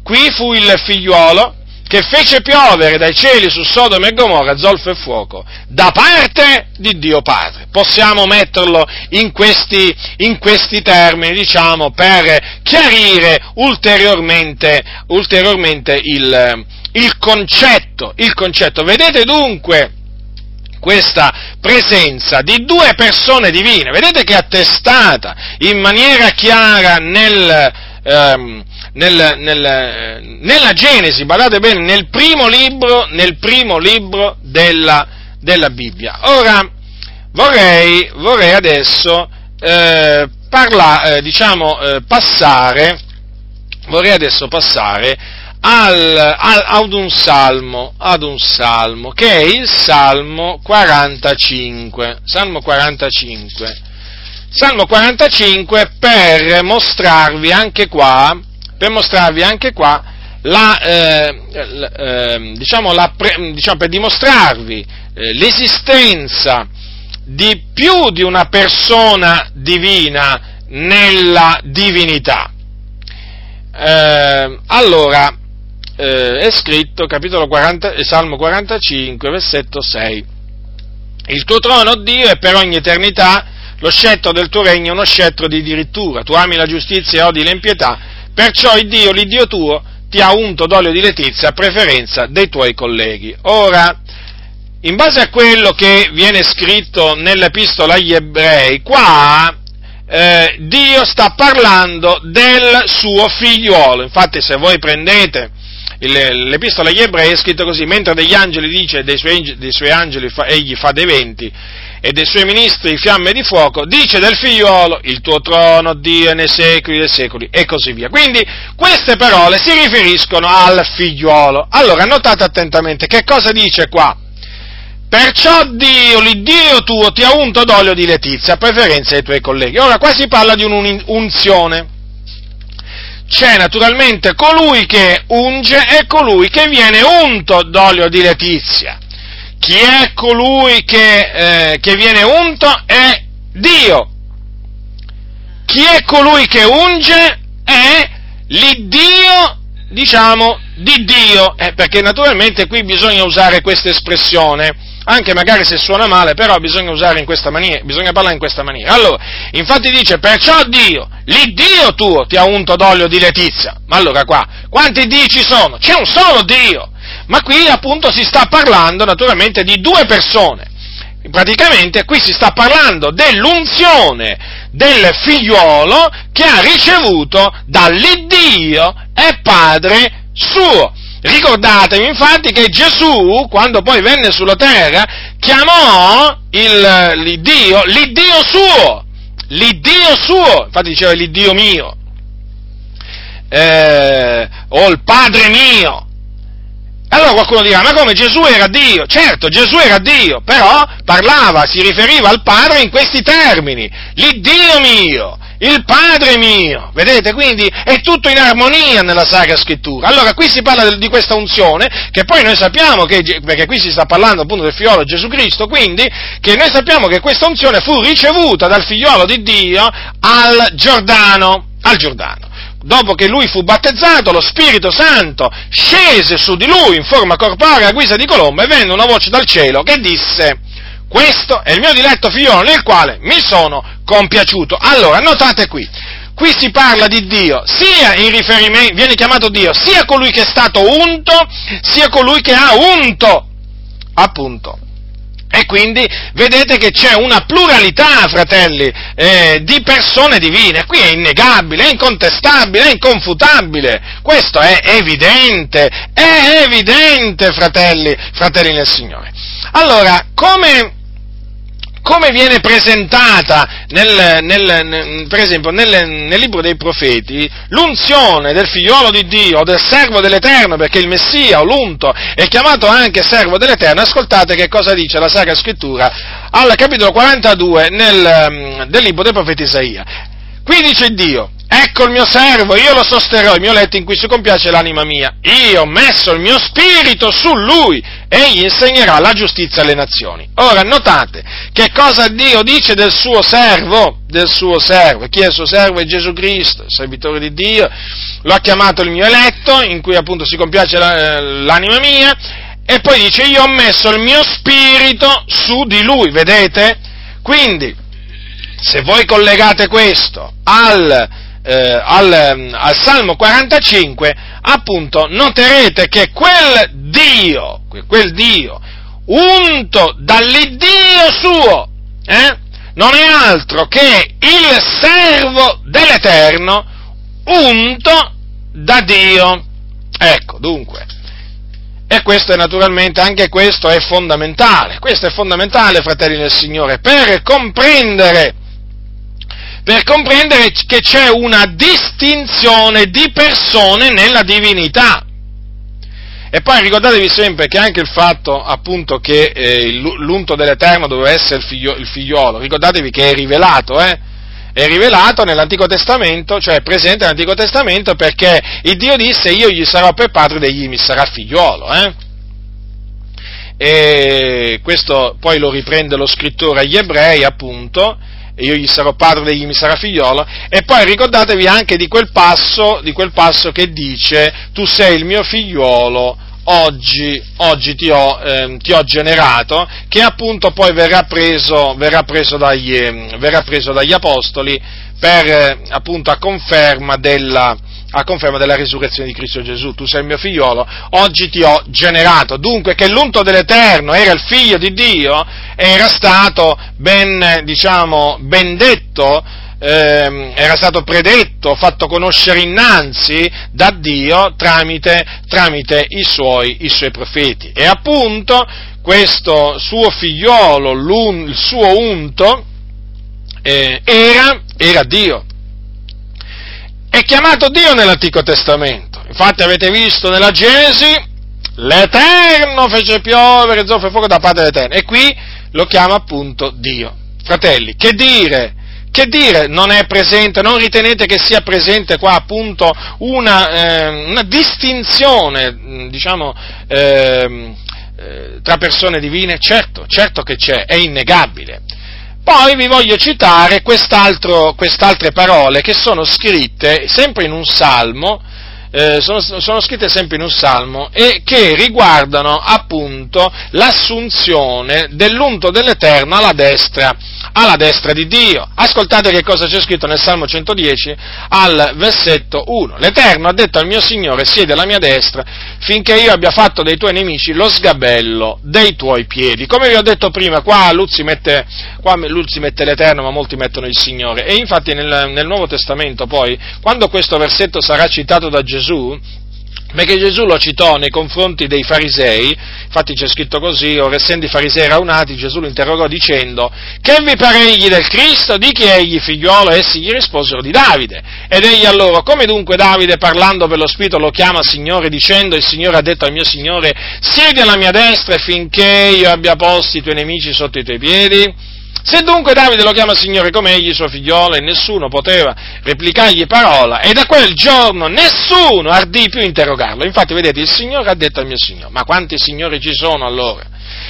qui fu il figliuolo che fece piovere dai cieli su Sodoma e Gomorra zolfo e fuoco, da parte di Dio Padre. Possiamo metterlo in questi, in questi termini, diciamo, per chiarire ulteriormente, ulteriormente il, il concetto, il concetto. Vedete dunque questa presenza di due persone divine, vedete che è attestata in maniera chiara nel, ehm, nel, nel, nella Genesi, guardate bene, nel primo libro, nel primo libro della, della Bibbia. Ora vorrei, vorrei adesso eh, parla, eh, diciamo, eh, passare, vorrei adesso passare al, al, ad un salmo, ad un salmo, che è il Salmo 45. Salmo 45. Salmo 45 per mostrarvi anche qua, per mostrarvi anche qua la, eh, eh, diciamo, la, diciamo, per dimostrarvi eh, l'esistenza di più di una persona divina nella divinità. Eh, allora, eh, è scritto, capitolo 40, eh, Salmo 45, versetto 6. Il tuo trono, Dio, è per ogni eternità, lo scettro del tuo regno uno scettro di dirittura, tu ami la giustizia e odi l'impietà, perciò il Dio, l'Iddio tuo, ti ha unto d'olio di letizia a preferenza dei tuoi colleghi. Ora, in base a quello che viene scritto nell'epistola agli ebrei, qua eh, Dio sta parlando del suo figliuolo. Infatti, se voi prendete l'epistola agli ebrei è scritto così, mentre degli angeli dice dei suoi, dei suoi angeli fa, egli fa dei venti e dei suoi ministri fiamme di fuoco, dice del figliolo il tuo trono Dio nei secoli dei secoli e così via. Quindi queste parole si riferiscono al figliolo. Allora notate attentamente che cosa dice qua. Perciò Dio, l'Iddio tuo, ti ha unto d'olio di letizia a preferenza dei tuoi colleghi. Ora qua si parla di un'unzione c'è naturalmente colui che unge e colui che viene unto d'olio di letizia. Chi è colui che, eh, che viene unto è Dio. Chi è colui che unge è l'Iddio, diciamo, di Dio, eh, perché naturalmente qui bisogna usare questa espressione anche magari se suona male, però bisogna usare in questa maniera, bisogna parlare in questa maniera. Allora, infatti dice, perciò Dio, l'Iddio tuo ti ha unto d'olio di letizia. Ma allora qua, quanti Dio ci sono? C'è un solo Dio. Ma qui appunto si sta parlando naturalmente di due persone. Praticamente qui si sta parlando dell'unzione del figliuolo che ha ricevuto dall'Iddio e Padre suo. Ricordatevi infatti che Gesù, quando poi venne sulla terra, chiamò il, l'Iddio, l'Iddio suo, l'Iddio suo, infatti diceva l'Iddio mio, eh, o il Padre mio. Allora qualcuno dirà, ma come Gesù era Dio? Certo, Gesù era Dio, però parlava, si riferiva al Padre in questi termini, l'Iddio mio, il Padre mio. Vedete? Quindi è tutto in armonia nella Sacra Scrittura. Allora qui si parla di questa unzione, che poi noi sappiamo che, perché qui si sta parlando appunto del figliolo Gesù Cristo, quindi che noi sappiamo che questa unzione fu ricevuta dal figliolo di Dio al Giordano. Al Giordano dopo che lui fu battezzato, lo Spirito Santo scese su di lui in forma corporea a guisa di colombo e venne una voce dal cielo che disse, questo è il mio diletto figliolo nel quale mi sono compiaciuto. Allora, notate qui, qui si parla di Dio, sia in riferimento, viene chiamato Dio, sia colui che è stato unto, sia colui che ha unto, appunto. E quindi vedete che c'è una pluralità, fratelli, eh, di persone divine. Qui è innegabile, è incontestabile, è inconfutabile. Questo è evidente, è evidente, fratelli, fratelli nel Signore. Allora, come, come viene presentata, nel, nel, nel, per esempio, nel, libro dei profeti, l'unzione del figliolo di Dio, del servo dell'Eterno, perché il Messia o l'unto è chiamato anche servo dell'Eterno, ascoltate che cosa dice la Sacra Scrittura al capitolo 42 del libro dei profeti Isaia. Qui dice Dio, ecco il mio servo, io lo sosterrò, il mio letto in cui si compiace l'anima mia. Io ho messo il mio spirito su lui, egli insegnerà la giustizia alle nazioni. Ora notate che cosa Dio dice del suo servo, del suo servo. Chi è il suo servo? È Gesù Cristo, servitore di Dio. Lo ha chiamato il mio eletto, in cui appunto si compiace l'anima mia, e poi dice io ho messo il mio spirito su di lui, vedete? Quindi, se voi collegate questo al, eh, al, al, Salmo 45, appunto noterete che quel Dio, quel Dio, unto dall'Iddio suo, eh, non è altro che il servo dell'Eterno, unto da Dio. Ecco, dunque, e questo è naturalmente, anche questo è fondamentale, questo è fondamentale, fratelli del Signore, per comprendere per comprendere che c'è una distinzione di persone nella divinità. E poi ricordatevi sempre che anche il fatto appunto che eh, l'unto dell'Eterno doveva essere il, figlio, il, figliolo, ricordatevi che è rivelato, eh? È rivelato nell'Antico Testamento, cioè è presente nell'Antico Testamento perché il Dio disse io gli sarò per padre ed egli mi sarà figliolo, eh? E questo poi lo riprende lo scrittore agli ebrei, appunto, e io gli sarò padre ed egli mi sarà figliolo, e poi ricordatevi anche di quel passo, di quel passo che dice, tu sei il mio figliolo, oggi, oggi ti, ho, eh, ti, ho, generato, che appunto poi verrà preso, verrà preso, dagli, verrà preso dagli, apostoli per, eh, appunto, a conferma della, a conferma della risurrezione di Cristo Gesù, tu sei mio figliolo, oggi ti ho generato. Dunque che l'unto dell'Eterno era il figlio di Dio, era stato ben, diciamo, ben detto, ehm, era stato predetto, fatto conoscere innanzi da Dio tramite, tramite i, suoi, i, suoi, profeti. E appunto questo suo figliolo, il suo unto, eh, era, era Dio è chiamato Dio nell'Antico Testamento. Infatti avete visto nella Genesi, l'Eterno fece piovere zolfo e fuoco da parte dell'Eterno. E qui lo chiama appunto Dio. Fratelli, che dire? Che dire non è presente, non ritenete che sia presente qua appunto una, eh, una distinzione, diciamo, eh, tra persone divine? Certo, certo che c'è, è innegabile. Poi vi voglio citare quest'altre parole che sono scritte sempre in un salmo, eh, sono, sono, scritte sempre in un salmo e che riguardano appunto l'assunzione dell'unto dell'Eterno alla destra alla destra di Dio. Ascoltate che cosa c'è scritto nel Salmo 110 al versetto 1. L'Eterno ha detto al mio Signore, siede alla mia destra, finché io abbia fatto dei tuoi nemici lo sgabello dei tuoi piedi. Come vi ho detto prima, qua Luzzi mette, qua Luzzi mette l'Eterno, ma molti mettono il Signore. E infatti nel, nel Nuovo Testamento poi, quando questo versetto sarà citato da Gesù, perché Gesù lo citò nei confronti dei farisei, infatti c'è scritto così, ora essendo i farisei raunati, Gesù lo interrogò dicendo, che vi pare egli del Cristo? Di chi è egli figliolo? Essi gli risposero di Davide. Ed egli a loro, come dunque Davide parlando per lo Spirito lo chiama Signore dicendo, il Signore ha detto al mio Signore, siedi alla mia destra finché io abbia posti i tuoi nemici sotto i tuoi piedi? Se dunque Davide lo chiama Signore come egli suo figliolo e nessuno poteva replicargli parola e da quel giorno nessuno ardì più interrogarlo. Infatti vedete il Signore ha detto al mio Signore, ma quanti Signori ci sono allora?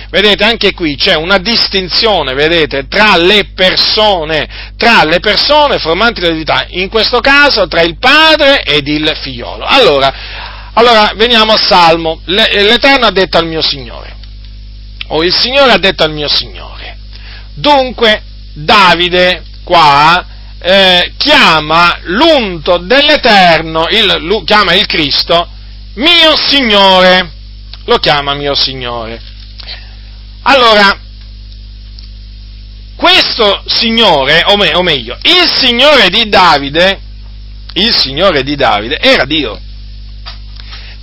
Vedete, anche qui c'è una distinzione, vedete, tra le persone, tra le persone formanti l'eredità, in questo caso tra il padre ed il figliolo. Allora, allora veniamo al Salmo. L'Eterno ha detto al mio Signore, o il Signore ha detto al mio Signore, Dunque Davide qua eh, chiama l'unto dell'Eterno, il, chiama il Cristo, mio Signore, lo chiama mio Signore. Allora, questo Signore, o, me, o meglio, il Signore di Davide, il Signore di Davide era Dio.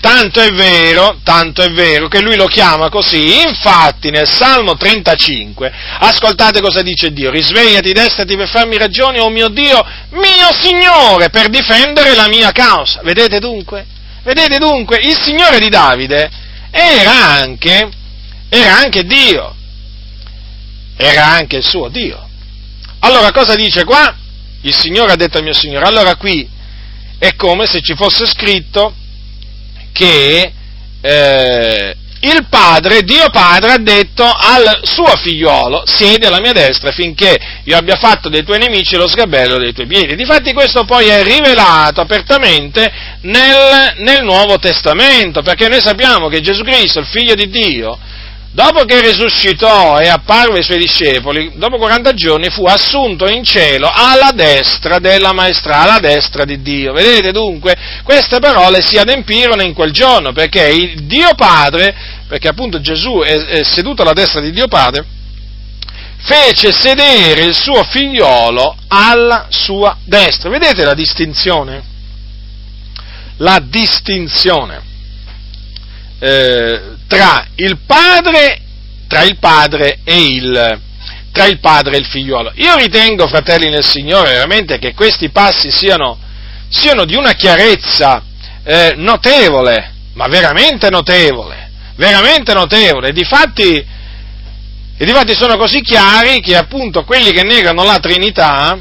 Tanto è vero, tanto è vero che lui lo chiama così. Infatti nel Salmo 35, ascoltate cosa dice Dio, risvegliati, destati per farmi ragione, oh mio Dio, mio Signore, per difendere la mia causa. Vedete dunque? Vedete dunque, il Signore di Davide era anche, era anche Dio, era anche il suo Dio. Allora cosa dice qua? il Signore ha detto al mio Signore, allora qui è come se ci fosse scritto che eh, il padre, Dio padre, ha detto al suo figliolo, siedi alla mia destra finché io abbia fatto dei tuoi nemici lo sgabello dei tuoi piedi. Difatti questo poi è rivelato apertamente nel, nel Nuovo Testamento, perché noi sappiamo che Gesù Cristo, il figlio di Dio, dopo che risuscitò e apparve ai suoi discepoli, dopo 40 giorni fu assunto in cielo alla destra della maestra, alla destra di Dio. Vedete dunque, queste parole si adempirono in quel giorno, perché il Dio Padre, perché appunto Gesù è, è seduto alla destra di Dio Padre, fece sedere il suo figliolo alla sua destra. Vedete la distinzione? La distinzione eh, tra il padre, tra il padre e il, tra il padre e il figliuolo. Io ritengo, fratelli nel Signore, veramente che questi passi siano, siano di una chiarezza eh, notevole, ma veramente notevole, veramente notevole. Difatti, e difatti sono così chiari che appunto quelli che negano la Trinità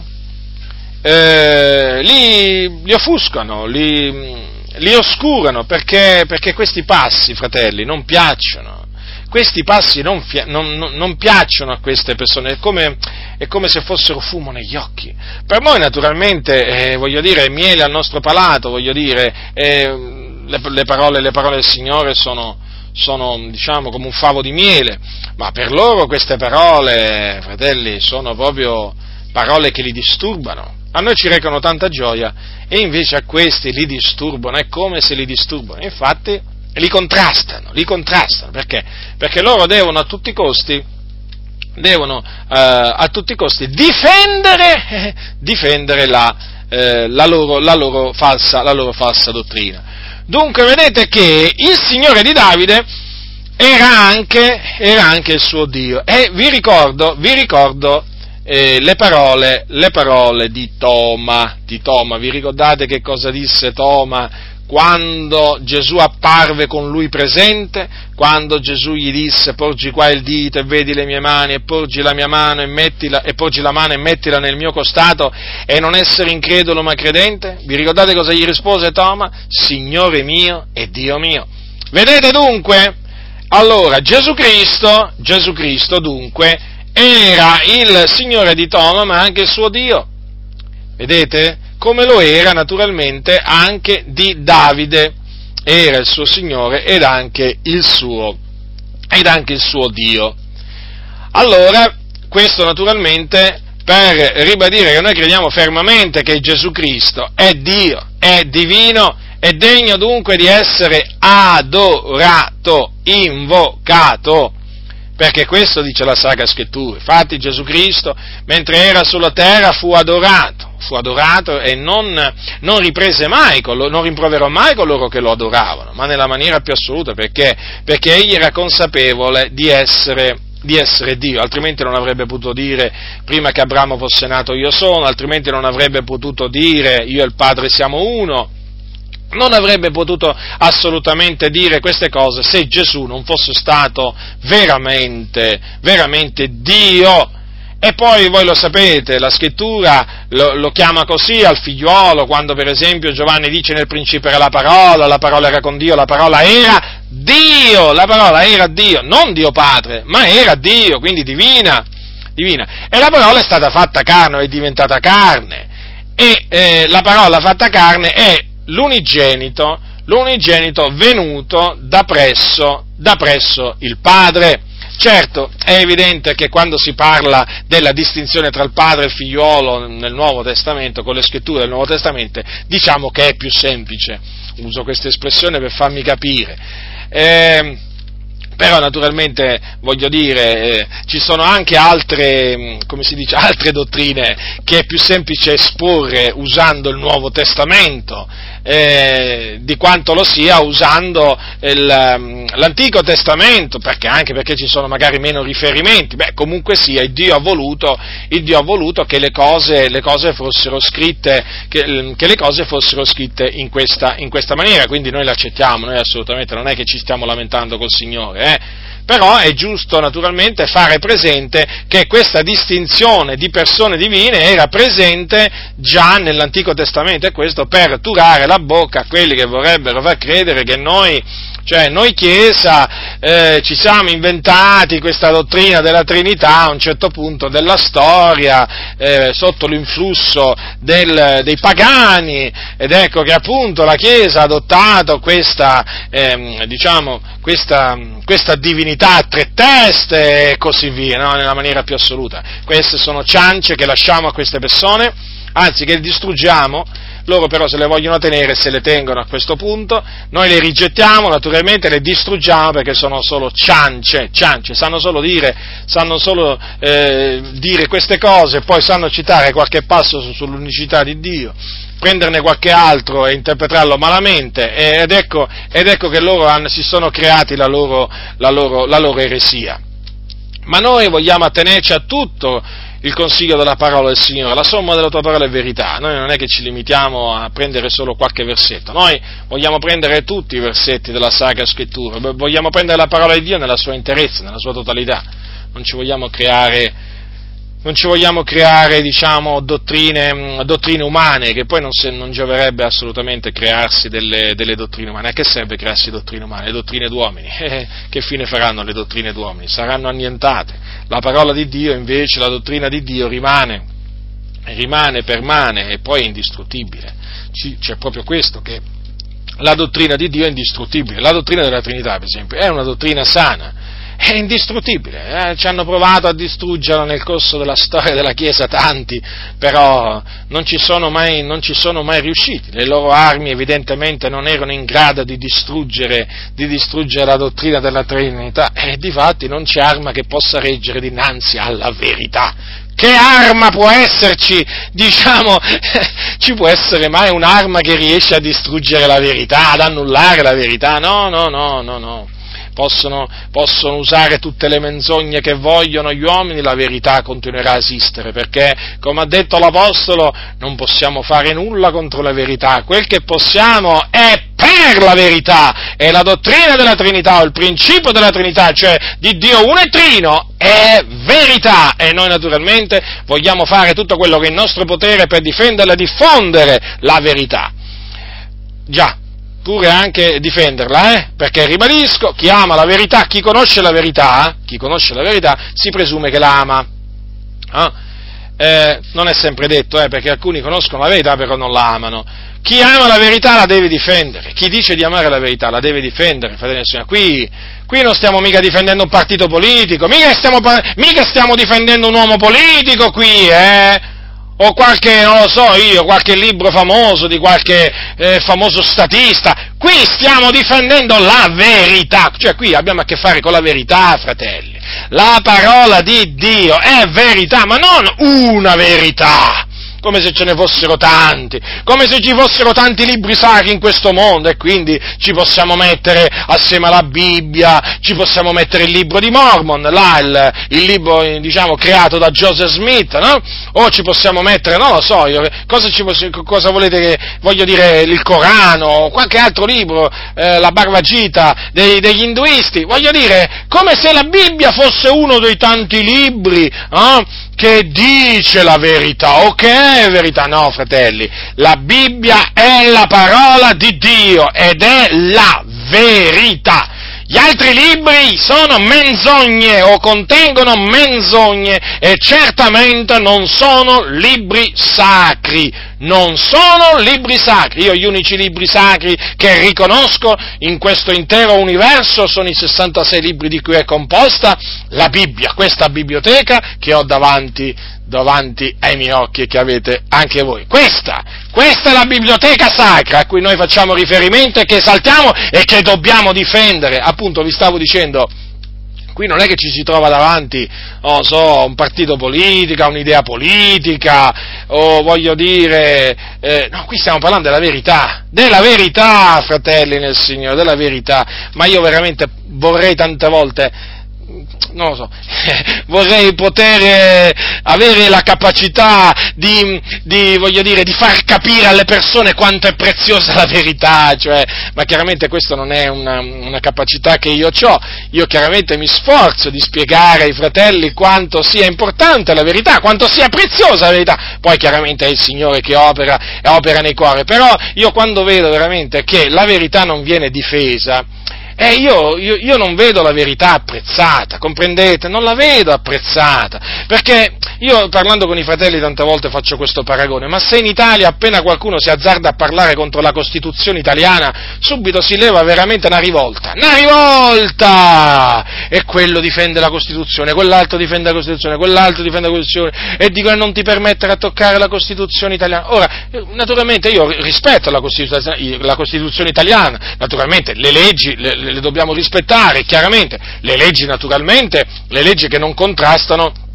eh, li, li offuscano, li, li oscurano perché, perché questi passi, fratelli, non piacciono. Questi passi non, non, non piacciono a queste persone, è come, è come, se fossero fumo negli occhi. Per noi naturalmente, eh, voglio dire, miele al nostro palato, voglio dire, eh, le, le, parole, le parole del Signore sono, sono diciamo come un favo di miele, ma per loro queste parole, fratelli, sono proprio parole che li disturbano. A noi ci recano tanta gioia e invece a questi li disturbano, è come se li disturbano, infatti li contrastano, li contrastano, perché? Perché loro devono a tutti i costi, devono, eh, a tutti i costi difendere, eh, [LAUGHS] difendere la, eh, la, loro, la, loro falsa, la loro falsa dottrina. Dunque vedete che il Signore di Davide era anche, era anche il suo Dio. E vi ricordo, vi ricordo eh, le, parole, le parole di Toma, di Toma. Vi ricordate che cosa disse Toma quando Gesù apparve con lui presente? Quando Gesù gli disse porgi qua il dito e vedi le mie mani e porgi la mia mano e, mettila, e porgi la mano e mettila nel mio costato e non essere incredulo ma credente? Vi ricordate cosa gli rispose Toma? Signore mio e Dio mio. Vedete dunque? Allora, Gesù Cristo, Gesù Cristo dunque, era il Signore di Toma, ma anche il suo Dio. Vedete? Come lo era naturalmente anche di Davide. Era il suo Signore ed anche il suo, ed anche il suo Dio. Allora, questo naturalmente per ribadire che noi crediamo fermamente che Gesù Cristo è Dio, è divino, è degno dunque di essere adorato, invocato perché questo dice la Sacra Scrittura. Infatti Gesù Cristo, mentre era sulla terra, fu adorato, fu adorato e non, non riprese mai, non rimproverò mai coloro che lo adoravano, ma nella maniera più assoluta, perché? Perché egli era consapevole di essere di essere Dio, altrimenti non avrebbe potuto dire prima che Abramo fosse nato io sono, altrimenti non avrebbe potuto dire io e il Padre siamo uno, non avrebbe potuto assolutamente dire queste cose se Gesù non fosse stato veramente, veramente Dio. E poi voi lo sapete, la scrittura lo, lo, chiama così al figliuolo, quando per esempio Giovanni dice nel principio era la parola, la parola era con Dio, la parola era Dio, la parola era Dio, non Dio Padre, ma era Dio, quindi divina, divina. E la parola è stata fatta carne, è diventata carne. E eh, la parola fatta carne è l'unigenito, l'unigenito venuto da presso, da presso il Padre. Certo, è evidente che quando si parla della distinzione tra il padre e il figliuolo nel Nuovo Testamento, con le scritture del Nuovo Testamento, diciamo che è più semplice. Uso questa espressione per farmi capire. Eh, però naturalmente voglio dire, eh, ci sono anche altre, mm, dice, [LAUGHS] altre dottrine che è più semplice esporre usando il Nuovo Testamento eh, di quanto lo sia usando il, mm, l'Antico Testamento, perché anche perché ci sono magari meno riferimenti, beh comunque sia, il Dio ha voluto, Dio ha voluto che le cose, le cose, fossero scritte, che, mm, che le cose fossero scritte in questa, in questa maniera, quindi noi l'accettiamo, noi assolutamente non è che ci stiamo lamentando col Signore, eh? Però è giusto naturalmente fare presente che questa distinzione di persone divine era presente già nell'Antico Testamento e questo per turare la bocca a quelli che vorrebbero far credere che noi cioè noi Chiesa eh, ci siamo inventati questa dottrina della Trinità a un certo punto della storia, eh, sotto l'influsso del, dei pagani, ed ecco che appunto la Chiesa ha adottato questa, eh, diciamo, questa, questa, divinità a tre teste e così via, no? nella maniera più assoluta. Queste sono ciance che lasciamo a queste persone, anzi che distruggiamo loro però se le vogliono tenere se le tengono a questo punto, noi le rigettiamo, naturalmente le distruggiamo perché sono solo ciance, ciance, sanno solo dire, sanno solo, eh, dire queste cose, poi sanno citare qualche passo sull'unicità di Dio, prenderne qualche altro e interpretarlo malamente ed ecco, ed ecco che loro hanno, si sono creati la loro, la loro, la loro eresia. Ma noi vogliamo attenerci a tutto il consiglio della parola del Signore, la somma della tua parola è verità, noi non è che ci limitiamo a prendere solo qualche versetto, noi vogliamo prendere tutti i versetti della Sacra Scrittura, vogliamo prendere la parola di Dio nella sua interezza, nella sua totalità, non ci vogliamo creare non ci vogliamo creare diciamo, dottrine, mm, dottrine, umane, che poi non, se, non gioverebbe assolutamente crearsi delle, delle, dottrine umane. A che serve crearsi dottrine umane? Le dottrine d'uomini? [LAUGHS] Eh, che fine faranno le dottrine d'uomini? Saranno annientate. La parola di Dio invece, la dottrina di Dio rimane, rimane, permane e poi è indistruttibile. C'è proprio questo che la dottrina di Dio è indistruttibile. La dottrina della Trinità, per esempio, è una dottrina sana è indistruttibile, eh? ci hanno provato a distruggerlo nel corso della storia della Chiesa tanti, però non ci, mai, non ci sono mai, riusciti, le loro armi evidentemente non erano in grado di distruggere, di distruggere la dottrina della Trinità e di fatti non c'è arma che possa reggere dinanzi alla verità. Che arma può esserci, diciamo, [LAUGHS] ci può essere mai un'arma che riesce a distruggere la verità, ad annullare la verità? No, no, no, no, no possono, possono, usare tutte le menzogne che vogliono gli uomini, la verità continuerà a esistere, perché, come ha detto l'Apostolo, non possiamo fare nulla contro la verità, quel che possiamo è per la verità, e la dottrina della Trinità, o il principio della Trinità, cioè di Dio uno e trino, è verità, e noi naturalmente vogliamo fare tutto quello che è in nostro potere per difenderla e diffondere la verità. Già, pure anche difenderla, eh? perché ribadisco, chi ama la verità, chi conosce la verità, chi conosce la verità, si presume che la ama. Eh? Eh, non è sempre detto, eh, perché alcuni conoscono la verità però non la amano. Chi ama la verità la deve difendere, chi dice di amare la verità la deve difendere, fratelli e qui, qui non stiamo mica difendendo un partito politico, mica stiamo, mica stiamo difendendo un uomo politico qui, eh? O qualche, non lo so io, qualche libro famoso di qualche eh, famoso statista. Qui stiamo difendendo la verità, cioè qui abbiamo a che fare con la verità, fratelli. La parola di Dio è verità, ma non una verità come se ce ne fossero tanti, come se ci fossero tanti libri sacri in questo mondo e quindi ci possiamo mettere assieme alla Bibbia, ci possiamo mettere il libro di Mormon, là il, il libro diciamo creato da Joseph Smith, no? O ci possiamo mettere, non lo so, io, cosa, ci, cosa volete che, voglio dire, il Corano, o qualche altro libro, eh, la Bhagavad Gita dei, degli induisti, voglio dire, come se la Bibbia fosse uno dei tanti libri, eh? Che dice la verità, o che è verità, no fratelli, la Bibbia è la parola di Dio ed è la verità. Gli altri libri sono menzogne o contengono menzogne e certamente non sono libri sacri. Non sono libri sacri. Io gli unici libri sacri che riconosco in questo intero universo sono i 66 libri di cui è composta la Bibbia, questa biblioteca che ho davanti davanti ai miei occhi che avete anche voi. Questa, questa è la biblioteca sacra a cui noi facciamo riferimento e che esaltiamo e che dobbiamo difendere. Appunto, vi stavo dicendo, qui non è che ci si trova davanti, oh, so, un partito politico, un'idea politica, o voglio dire, eh, no, qui stiamo parlando della verità, della verità, fratelli nel Signore, della verità, ma io veramente vorrei tante volte non lo so, [LAUGHS] vorrei poter eh, avere la capacità di, di, dire, di far capire alle persone quanto è preziosa la verità, cioè, ma chiaramente questa non è una, una capacità che io ho, io chiaramente mi sforzo di spiegare ai fratelli quanto sia importante la verità, quanto sia preziosa la verità, poi chiaramente è il Signore che opera opera nei cuori, però io quando vedo veramente che la verità non viene difesa, eh, io, io, io, non vedo la verità apprezzata, comprendete? Non la vedo apprezzata, perché io parlando con i fratelli tante volte faccio questo paragone, ma se in Italia appena qualcuno si azzarda a parlare contro la Costituzione italiana, subito si leva veramente una rivolta, una rivolta! E quello difende la Costituzione, quell'altro difende la Costituzione, quell'altro difende la Costituzione, e dicono non ti permettere a toccare la Costituzione italiana. Ora, naturalmente io rispetto la Costituzione, la Costituzione italiana, naturalmente le leggi, le, le dobbiamo rispettare, chiaramente, le leggi naturalmente, le leggi che non contrastano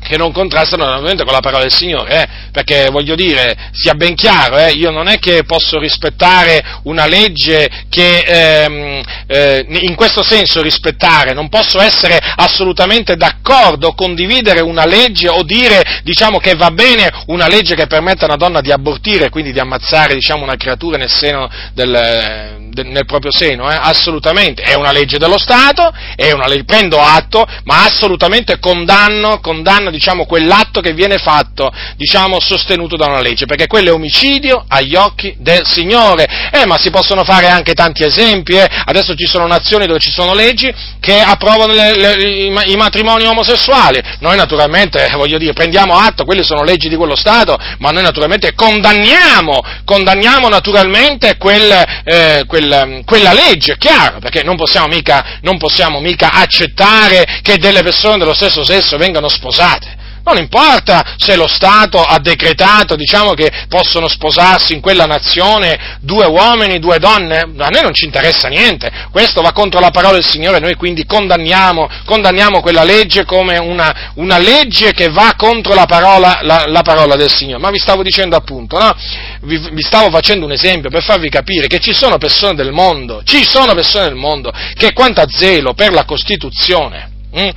che non contrastano naturalmente con la parola del Signore, eh? perché voglio dire, sia ben chiaro, eh? io non è che posso rispettare una legge che ehm, eh, in questo senso rispettare, non posso essere assolutamente d'accordo, condividere una legge o dire diciamo, che va bene una legge che permetta a una donna di abortire, quindi di ammazzare diciamo, una creatura nel seno del, nel proprio seno, eh? assolutamente, è una legge dello Stato, una legge, prendo atto, ma assolutamente condanno, condanno diciamo, quell'atto che viene fatto, diciamo, sostenuto da una legge, perché quello è omicidio agli occhi del Signore. Eh, ma si possono fare anche tanti esempi, eh? adesso ci sono nazioni dove ci sono leggi che approvano le, le, i, matrimoni omosessuali, noi naturalmente, eh, voglio dire, prendiamo atto, quelle sono leggi di quello Stato, ma noi naturalmente condanniamo, condanniamo naturalmente quel, eh, quel, quella legge, chiaro, perché non possiamo, mica, non possiamo mica accettare che delle persone dello stesso sesso vengano sposate. Non importa se lo Stato ha decretato, diciamo che possono sposarsi in quella nazione due uomini, due donne, a noi non ci interessa niente, questo va contro la parola del Signore, noi quindi condanniamo, condanniamo quella legge come una, una, legge che va contro la parola, la, la parola, del Signore. Ma vi stavo dicendo appunto, no? vi, vi stavo facendo un esempio per farvi capire che ci sono persone del mondo, ci sono persone del mondo che quanto a zelo per la Costituzione, hm,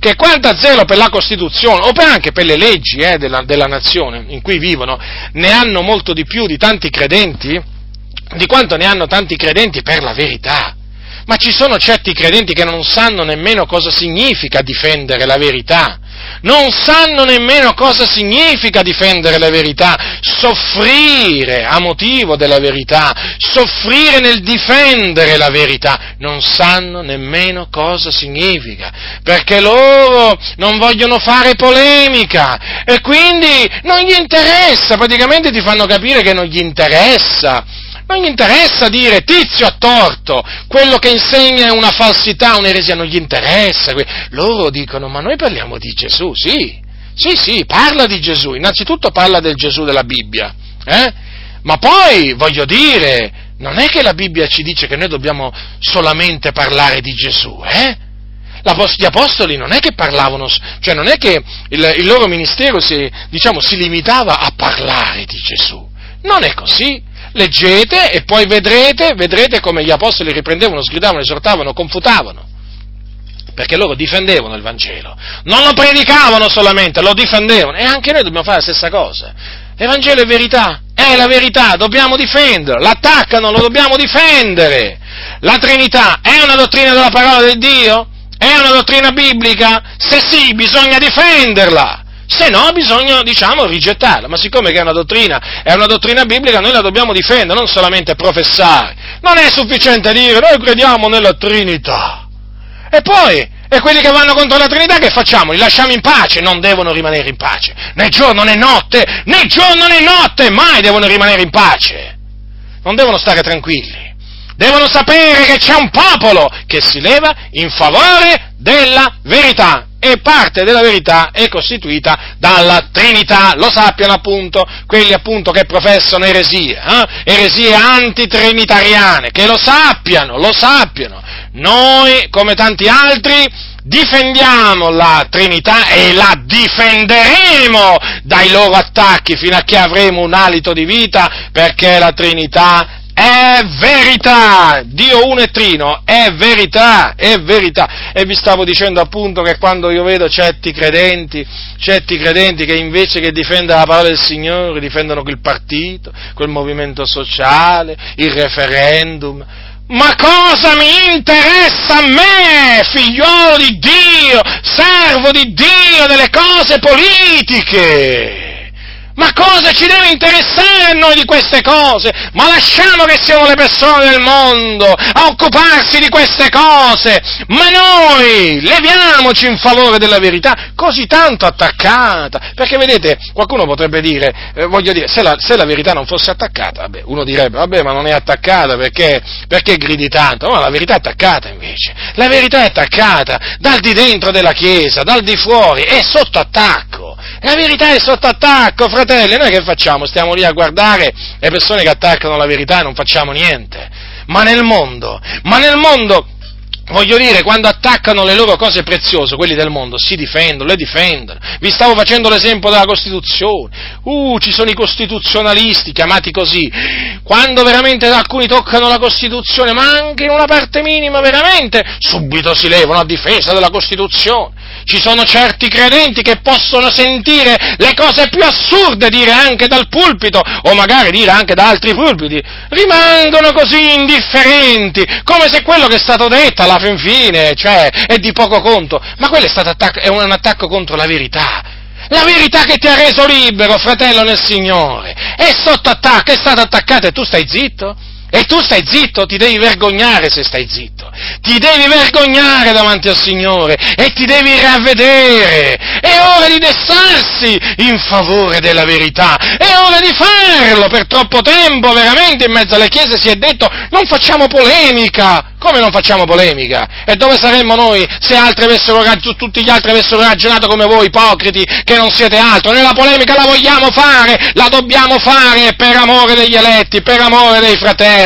che quanta zelo per la Costituzione o per anche per le leggi eh, della, della nazione in cui vivono ne hanno molto di più di tanti credenti, di quanto ne hanno tanti credenti per la verità. Ma ci sono certi credenti che non sanno nemmeno cosa significa difendere la verità non sanno nemmeno cosa significa difendere la verità, soffrire a motivo della verità, soffrire nel difendere la verità, non sanno nemmeno cosa significa, perché loro non vogliono fare polemica. E quindi non gli interessa, praticamente ti fanno capire che non gli interessa non gli interessa dire tizio ha torto, quello che insegna è una falsità, un'eresia, non gli interessa. Loro dicono, ma noi parliamo di Gesù, sì, sì, sì, parla di Gesù, innanzitutto parla del Gesù della Bibbia, eh? ma poi, voglio dire, non è che la Bibbia ci dice che noi dobbiamo solamente parlare di Gesù, eh? Gli apostoli non è che parlavano, cioè non è che il, il loro ministero si, diciamo, si limitava a parlare di Gesù, non è così leggete e poi vedrete, vedrete come gli apostoli riprendevano, sgridavano, esortavano, confutavano. Perché loro difendevano il Vangelo. Non lo predicavano solamente, lo difendevano. E anche noi dobbiamo fare la stessa cosa. L'Evangelo è verità, è la verità, dobbiamo difenderlo. L'attaccano, lo dobbiamo difendere. La Trinità è una dottrina della parola del Dio? È una dottrina biblica? Se sì, bisogna difenderla se no bisogna, diciamo, rigettarla. Ma siccome che è una dottrina, è una dottrina biblica, noi la dobbiamo difendere, non solamente professare. Non è sufficiente dire noi crediamo nella Trinità. E poi, e quelli che vanno contro la Trinità che facciamo? Li lasciamo in pace? Non devono rimanere in pace. Né giorno né notte, né giorno né notte, mai devono rimanere in pace. Non devono stare tranquilli. Devono sapere che c'è un popolo che si leva in favore della verità e parte della verità è costituita dalla Trinità, lo sappiano appunto quelli appunto che professano eresie, eh? eresie antitrinitariane, che lo sappiano, lo sappiano. Noi, come tanti altri, difendiamo la Trinità e la difenderemo dai loro attacchi fino a che avremo un alito di vita, perché la Trinità è verità, Dio uno e trino, è verità, è verità. E vi stavo dicendo appunto che quando io vedo certi credenti, certi credenti che invece che difendere la parola del Signore difendono quel partito, quel movimento sociale, il referendum, ma cosa mi interessa a me, figliolo di Dio, servo di Dio, delle cose politiche? Ma cosa ci deve interessare a noi di queste cose? Ma lasciamo che siano le persone del mondo a occuparsi di queste cose. Ma noi leviamoci in favore della verità così tanto attaccata. Perché vedete, qualcuno potrebbe dire, eh, voglio dire, se la, se la, verità non fosse attaccata, vabbè, uno direbbe, vabbè, ma non è attaccata perché, perché gridi tanto? Ma la verità è attaccata invece. La verità è attaccata dal di dentro della Chiesa, dal di fuori, è sotto attacco. La verità è sotto attacco, fratelli, noi che facciamo? Stiamo lì a guardare le persone che attaccano la verità e non facciamo niente. Ma nel mondo, ma nel mondo voglio dire, quando attaccano le loro cose preziose, quelli del mondo, si difendono, le difendono. Vi stavo facendo l'esempio della Costituzione. Uh, ci sono i costituzionalisti, chiamati così. Quando veramente alcuni toccano la Costituzione, ma anche in una parte minima, veramente, subito si levano a difesa della Costituzione. Ci sono certi credenti che possono sentire le cose più assurde dire anche dal pulpito, o magari dire anche da altri pulpiti. Rimangono così indifferenti, come se quello che è stato detto alla fin fine, cioè, è di poco conto. Ma quello è, attacco, è un attacco contro la verità. La verità che ti ha reso libero, fratello nel Signore, è sotto attacco, è stata attaccata e tu stai zitto? E tu stai zitto, ti devi vergognare se stai zitto. Ti devi vergognare davanti al Signore e ti devi ravvedere. È ora di dessarsi in favore della verità. È ora di farlo. Per troppo tempo, veramente, in mezzo alle chiese si è detto non facciamo polemica. Come non facciamo polemica? E dove saremmo noi se avessero, tutti gli altri avessero ragionato come voi, ipocriti, che non siete altro? Noi la polemica la vogliamo fare, la dobbiamo fare per amore degli eletti, per amore dei fratelli.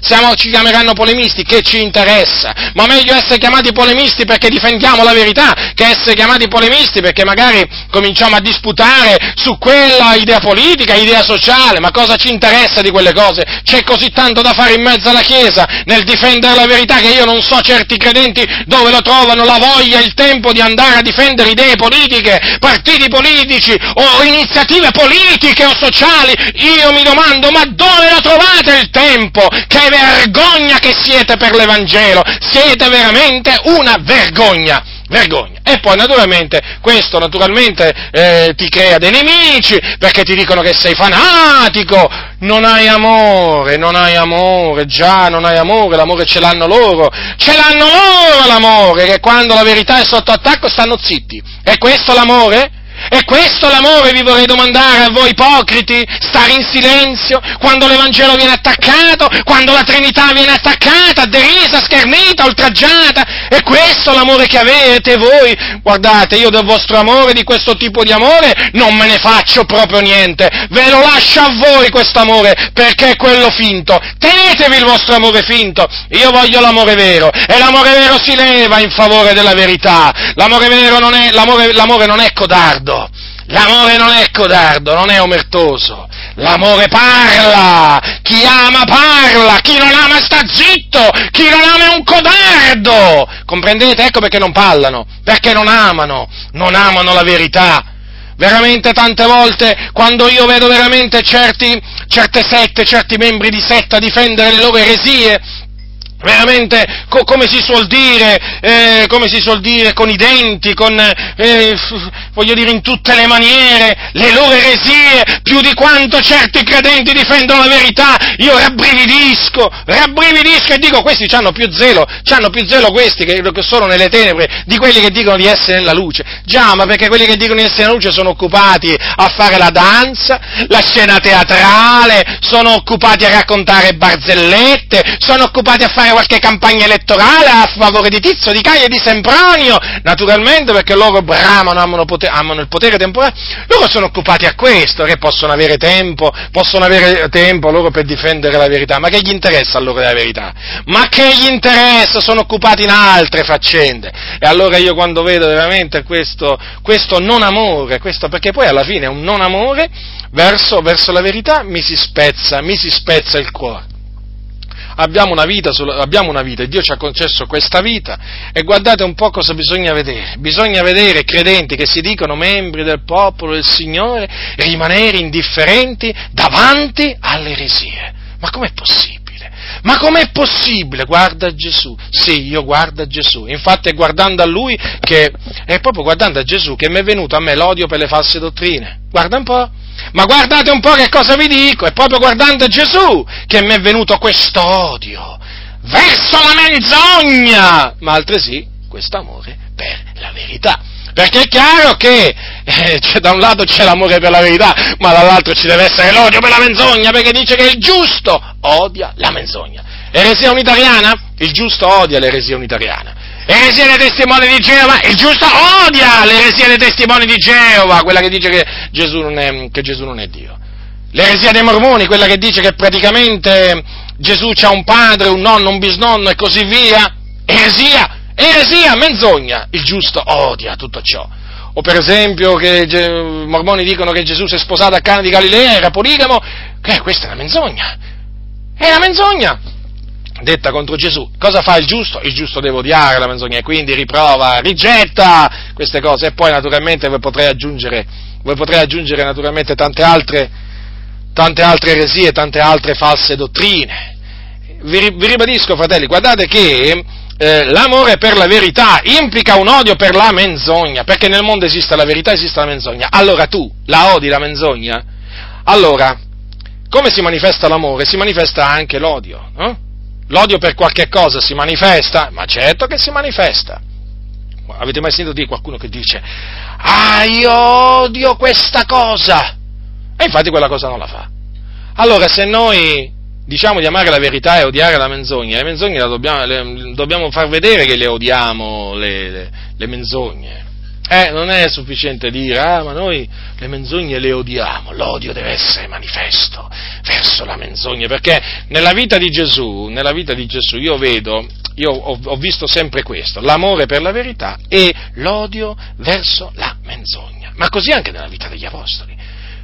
Siamo, ci chiameranno polemisti, che ci interessa? Ma meglio essere chiamati polemisti perché difendiamo la verità, che essere chiamati polemisti perché magari cominciamo a disputare su quella idea politica, idea sociale. Ma cosa ci interessa di quelle cose? C'è così tanto da fare in mezzo alla Chiesa nel difendere la verità che io non so certi credenti dove lo trovano la voglia, il tempo di andare a difendere idee politiche, partiti politici o iniziative politiche o sociali. Io mi domando, ma dove lo trovate il tempo? Che vergogna che siete per l'Evangelo! Siete veramente una vergogna! Vergogna. E poi naturalmente questo naturalmente eh, ti crea dei nemici perché ti dicono che sei fanatico, non hai amore, non hai amore, già non hai amore, l'amore ce l'hanno loro, ce l'hanno loro l'amore, che quando la verità è sotto attacco stanno zitti. È questo l'amore? E questo l'amore vi vorrei domandare a voi ipocriti? Stare in silenzio quando l'Evangelo viene attaccato, quando la Trinità viene attaccata, derisa, schernita, oltraggiata? E questo l'amore che avete voi? Guardate, io del vostro amore, di questo tipo di amore, non me ne faccio proprio niente. Ve lo lascio a voi questo amore, perché è quello finto. Tenetevi il vostro amore finto. Io voglio l'amore vero. E l'amore vero si leva in favore della verità. L'amore vero non è, l'amore, l'amore non è codardo L'amore non è codardo, non è omertoso. L'amore parla. Chi ama parla. Chi non ama sta zitto. Chi non ama è un codardo. Comprendete? Ecco perché non parlano. Perché non amano. Non amano la verità. Veramente tante volte, quando io vedo veramente certi, certe sette, certi membri di setta difendere le loro eresie, veramente, co- come, si suol dire, eh, come si suol dire, con i denti, con, eh, voglio dire, in tutte le maniere, le loro eresie, più di quanto certi credenti difendono la verità, io rabbrividisco, rabbrividisco e dico, questi hanno più zelo, hanno più zelo questi che, che sono nelle tenebre, di quelli che dicono di essere nella luce. Già, ma perché quelli che dicono di essere nella luce sono occupati a fare la danza, la scena teatrale, sono occupati a raccontare barzellette, sono occupati a fare qualche campagna elettorale a favore di Tizio, di Caio e di Sempronio, naturalmente perché loro bramano, amano, potere, amano il potere temporale, loro sono occupati a questo, che possono avere tempo, possono avere tempo loro per difendere la verità, ma che gli interessa a loro della verità? Ma che gli interessa? Sono occupati in altre faccende. E allora io quando vedo veramente questo, questo non amore, questo, perché poi alla fine è un non amore verso, verso la verità, mi si spezza, mi si spezza il cuore abbiamo una, vita, abbiamo una vita e Dio ci ha concesso questa vita e guardate un po' cosa bisogna vedere. Bisogna vedere credenti che si dicono membri del popolo del Signore rimanere indifferenti davanti alle eresie. Ma com'è possibile? Ma com'è possibile? Guarda Gesù. Sì, io guardo Gesù. Infatti è guardando a Lui che, è proprio guardando a Gesù che mi è venuto a me l'odio per le false dottrine. Guarda un po'. Ma guardate un po' che cosa vi dico, è proprio guardando Gesù che mi è venuto questo odio verso la menzogna, ma altresì questo amore per la verità. Perché è chiaro che eh, da un lato c'è l'amore per la verità, ma dall'altro ci deve essere l'odio per la menzogna, perché dice che il giusto odia la menzogna. Eresia unitariana? Il giusto odia l'eresia unitariana. Eresia dei testimoni di Geova? Il giusto odia l'eresia dei testimoni di Geova, quella che dice che Gesù non è, Gesù non è Dio. L'eresia dei mormoni, quella che dice che praticamente Gesù ha un padre, un nonno, un bisnonno e così via. Eresia, Eresia, menzogna, il giusto odia tutto ciò. O per esempio che i mormoni dicono che Gesù si è sposato a Cana di Galilea, era poligamo, che questa è una menzogna. È una menzogna detta contro Gesù. Cosa fa il giusto? Il giusto deve odiare la menzogna e quindi riprova, rigetta queste cose e poi naturalmente voi potrei aggiungere, voi potrei aggiungere naturalmente tante altre, tante altre eresie, tante altre false dottrine. Vi, vi ribadisco, fratelli, guardate che eh, l'amore per la verità implica un odio per la menzogna, perché nel mondo esiste la verità, esiste la menzogna. Allora tu la odi la menzogna? Allora, come si manifesta l'amore? Si manifesta anche l'odio. Eh? L'odio per qualche cosa si manifesta? Ma certo che si manifesta. Avete mai sentito dire qualcuno che dice, ah, io odio questa cosa? E infatti quella cosa non la fa. Allora, se noi diciamo di amare la verità e odiare la menzogna, le menzogne dobbiamo, le, dobbiamo far vedere che le odiamo, le, le, le menzogne. Eh, non è sufficiente dire, ah, ma noi le menzogne le odiamo, l'odio deve essere manifesto verso la menzogna, perché nella vita di Gesù, nella vita di Gesù io vedo, io ho, ho visto sempre questo, l'amore per la verità e l'odio verso la menzogna, ma così anche nella vita degli apostoli.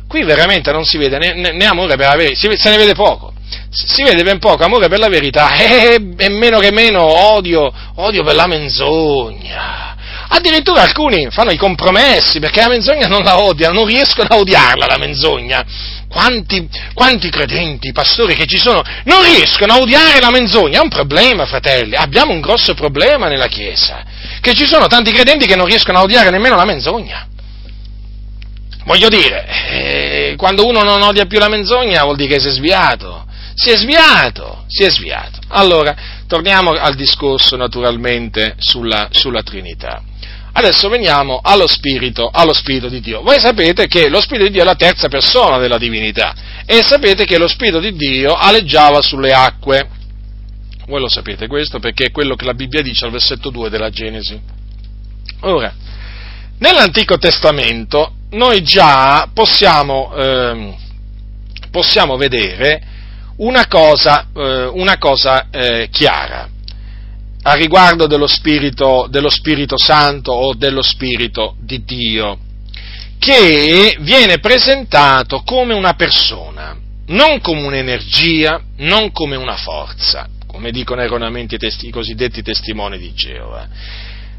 Qui veramente non si vede né, né amore per la verità, se ne vede poco si vede ben poco amore per la verità e, e meno che meno odio, odio per la menzogna. Addirittura alcuni fanno i compromessi perché la menzogna non la odiano, non riescono a odiarla la menzogna. Quanti, quanti, credenti, pastori che ci sono, non riescono a odiare la menzogna? È un problema, fratelli. Abbiamo un grosso problema nella Chiesa. Che ci sono tanti credenti che non riescono a odiare nemmeno la menzogna. Voglio dire, eh, quando uno non odia più la menzogna vuol dire che si è sviato si è sviato, si è sviato. Allora, torniamo al discorso naturalmente sulla, sulla Trinità. Adesso veniamo allo spirito, allo spirito, di Dio. Voi sapete che lo Spirito di Dio è la terza persona della divinità e sapete che lo Spirito di Dio aleggiava sulle acque. Voi lo sapete questo perché è quello che la Bibbia dice al versetto 2 della Genesi. Ora, nell'Antico Testamento noi già possiamo, eh, possiamo vedere una cosa, eh, una cosa eh, chiara a riguardo dello spirito, dello Spirito Santo o dello Spirito di Dio, che viene presentato come una persona, non come un'energia, non come una forza, come dicono erroneamente i, testi, i cosiddetti testimoni di Geova.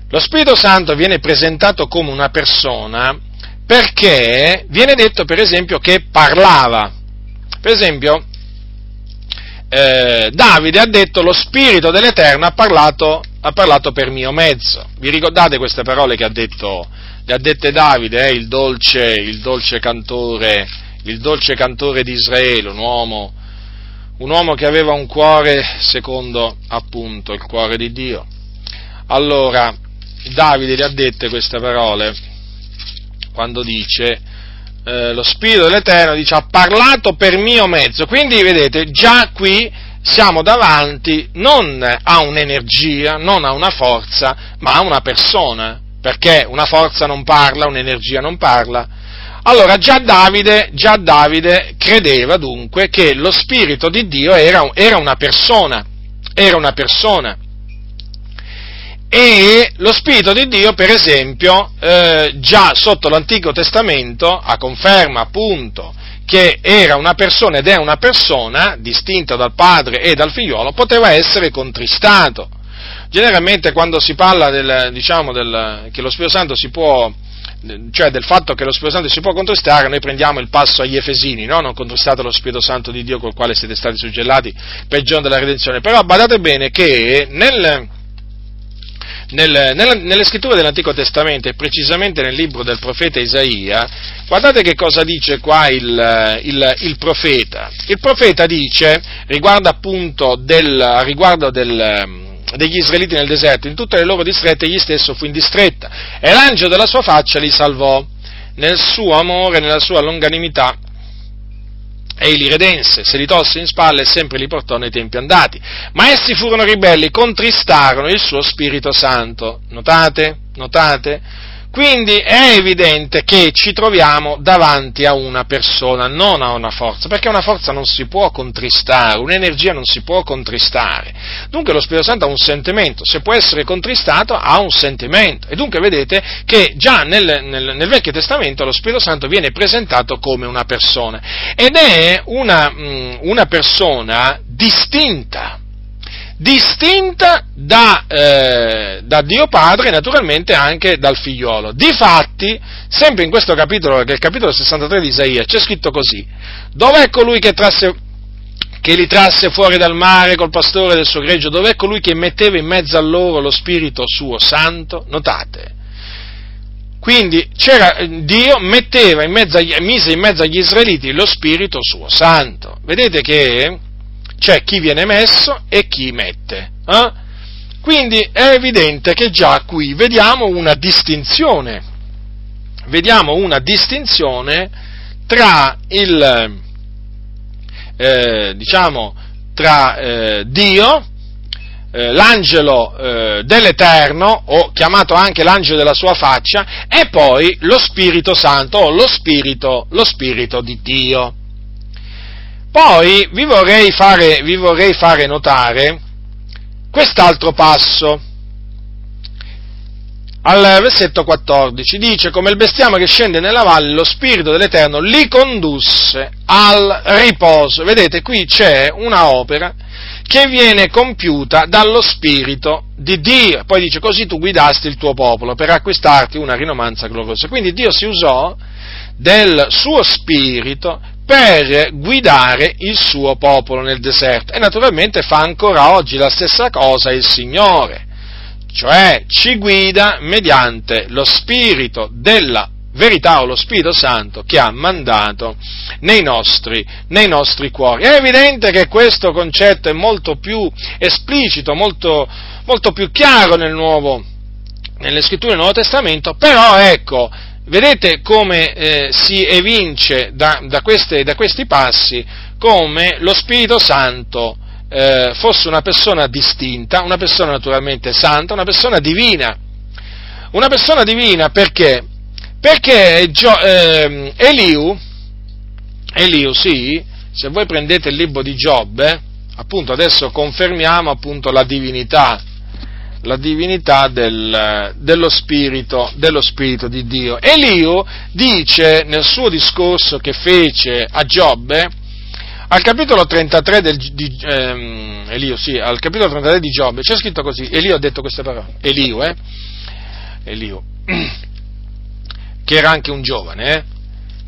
Lo Spirito Santo viene presentato come una persona perché viene detto, per esempio, che parlava. Per esempio, eh, Davide ha detto lo Spirito dell'Eterno ha parlato, ha parlato, per mio mezzo. Vi ricordate queste parole che ha detto, le ha dette Davide, eh, il, dolce, il, dolce cantore, il dolce cantore di Israele, un uomo, un uomo che aveva un cuore secondo appunto il cuore di Dio. Allora, Davide le ha dette queste parole quando dice eh, lo Spirito dell'Eterno dice ha parlato per mio mezzo, quindi vedete già qui siamo davanti non a un'energia, non a una forza, ma a una persona, perché una forza non parla, un'energia non parla. Allora già Davide, già Davide credeva dunque che lo Spirito di Dio era, era una persona, era una persona. E lo Spirito di Dio, per esempio, eh, già sotto l'Antico Testamento, a conferma appunto che era una persona ed è una persona, distinta dal padre e dal figliolo, poteva essere contristato. Generalmente quando si parla del, diciamo, del, che lo Spirito Santo si può, cioè del fatto che lo Spirito Santo si può contristare, noi prendiamo il passo agli Efesini, no? non contristate lo Spirito Santo di Dio col quale siete stati suggellati per il giorno della redenzione, però badate bene che nel, nel, nella, nelle scritture dell'Antico Testamento e precisamente nel libro del profeta Isaia, guardate che cosa dice qua il, il, il profeta. Il profeta dice, riguardo appunto del, riguardo del, degli israeliti nel deserto, in tutte le loro distrette egli stesso fu in distretta e l'angelo della sua faccia li salvò nel suo amore, nella sua longanimità e li redense, se li tolse in spalle e sempre li portò nei tempi andati. Ma essi furono ribelli, contristarono il suo Spirito Santo. Notate? Notate? Quindi è evidente che ci troviamo davanti a una persona, non a una forza, perché una forza non si può contristare, un'energia non si può contristare. Dunque lo Spirito Santo ha un sentimento, se può essere contristato ha un sentimento. E dunque vedete che già nel, nel, nel Vecchio Testamento lo Spirito Santo viene presentato come una persona ed è una, mm, una persona distinta distinta da, eh, da, Dio Padre e naturalmente anche dal figliolo. Difatti, sempre in questo capitolo, che è il capitolo 63 di Isaia, c'è scritto così, dov'è colui che, trasse, che li trasse fuori dal mare col pastore del suo greggio, dov'è colui che metteva in mezzo a loro lo Spirito suo santo? Notate. Quindi Dio metteva in mezzo mise in mezzo agli israeliti lo Spirito suo santo. Vedete che c'è chi viene messo e chi mette. Eh? Quindi è evidente che già qui vediamo una distinzione, vediamo una distinzione tra il, eh, diciamo, tra eh, Dio, eh, l'angelo eh, dell'Eterno, o chiamato anche l'angelo della sua faccia, e poi lo Spirito Santo, o lo Spirito, lo Spirito di Dio. Poi vi vorrei fare, vi vorrei fare notare quest'altro passo. Al versetto 14 dice come il bestiame che scende nella valle, lo spirito dell'Eterno li condusse al riposo. Vedete, qui c'è una opera che viene compiuta dallo spirito di Dio. Poi dice così tu guidasti il tuo popolo per acquistarti una rinomanza gloriosa. Quindi Dio si usò del suo spirito per guidare il suo popolo nel deserto. E naturalmente fa ancora oggi la stessa cosa il Signore, cioè ci guida mediante lo spirito della verità o lo Spirito Santo che ha mandato nei nostri, nei nostri cuori. È evidente che questo concetto è molto più esplicito, molto, molto più chiaro nel nuovo, nelle scritture del Nuovo Testamento, però ecco, Vedete come eh, si evince da, da, queste, da, questi passi come lo Spirito Santo eh, fosse una persona distinta, una persona naturalmente santa, una persona divina. Una persona divina perché? Perché Gio, eh, Eliu, Eliu, sì, se voi prendete il libro di Giobbe, appunto adesso confermiamo appunto la divinità la divinità del, dello, spirito, dello, spirito, di Dio. Eliu dice nel suo discorso che fece a Giobbe, al capitolo 33 del, di, ehm, Elio, sì, al capitolo 33 di Giobbe, c'è scritto così, Elio ha detto queste parole, Eliu, eh? Eliu, [CLEARS THROAT] che era anche un giovane, eh?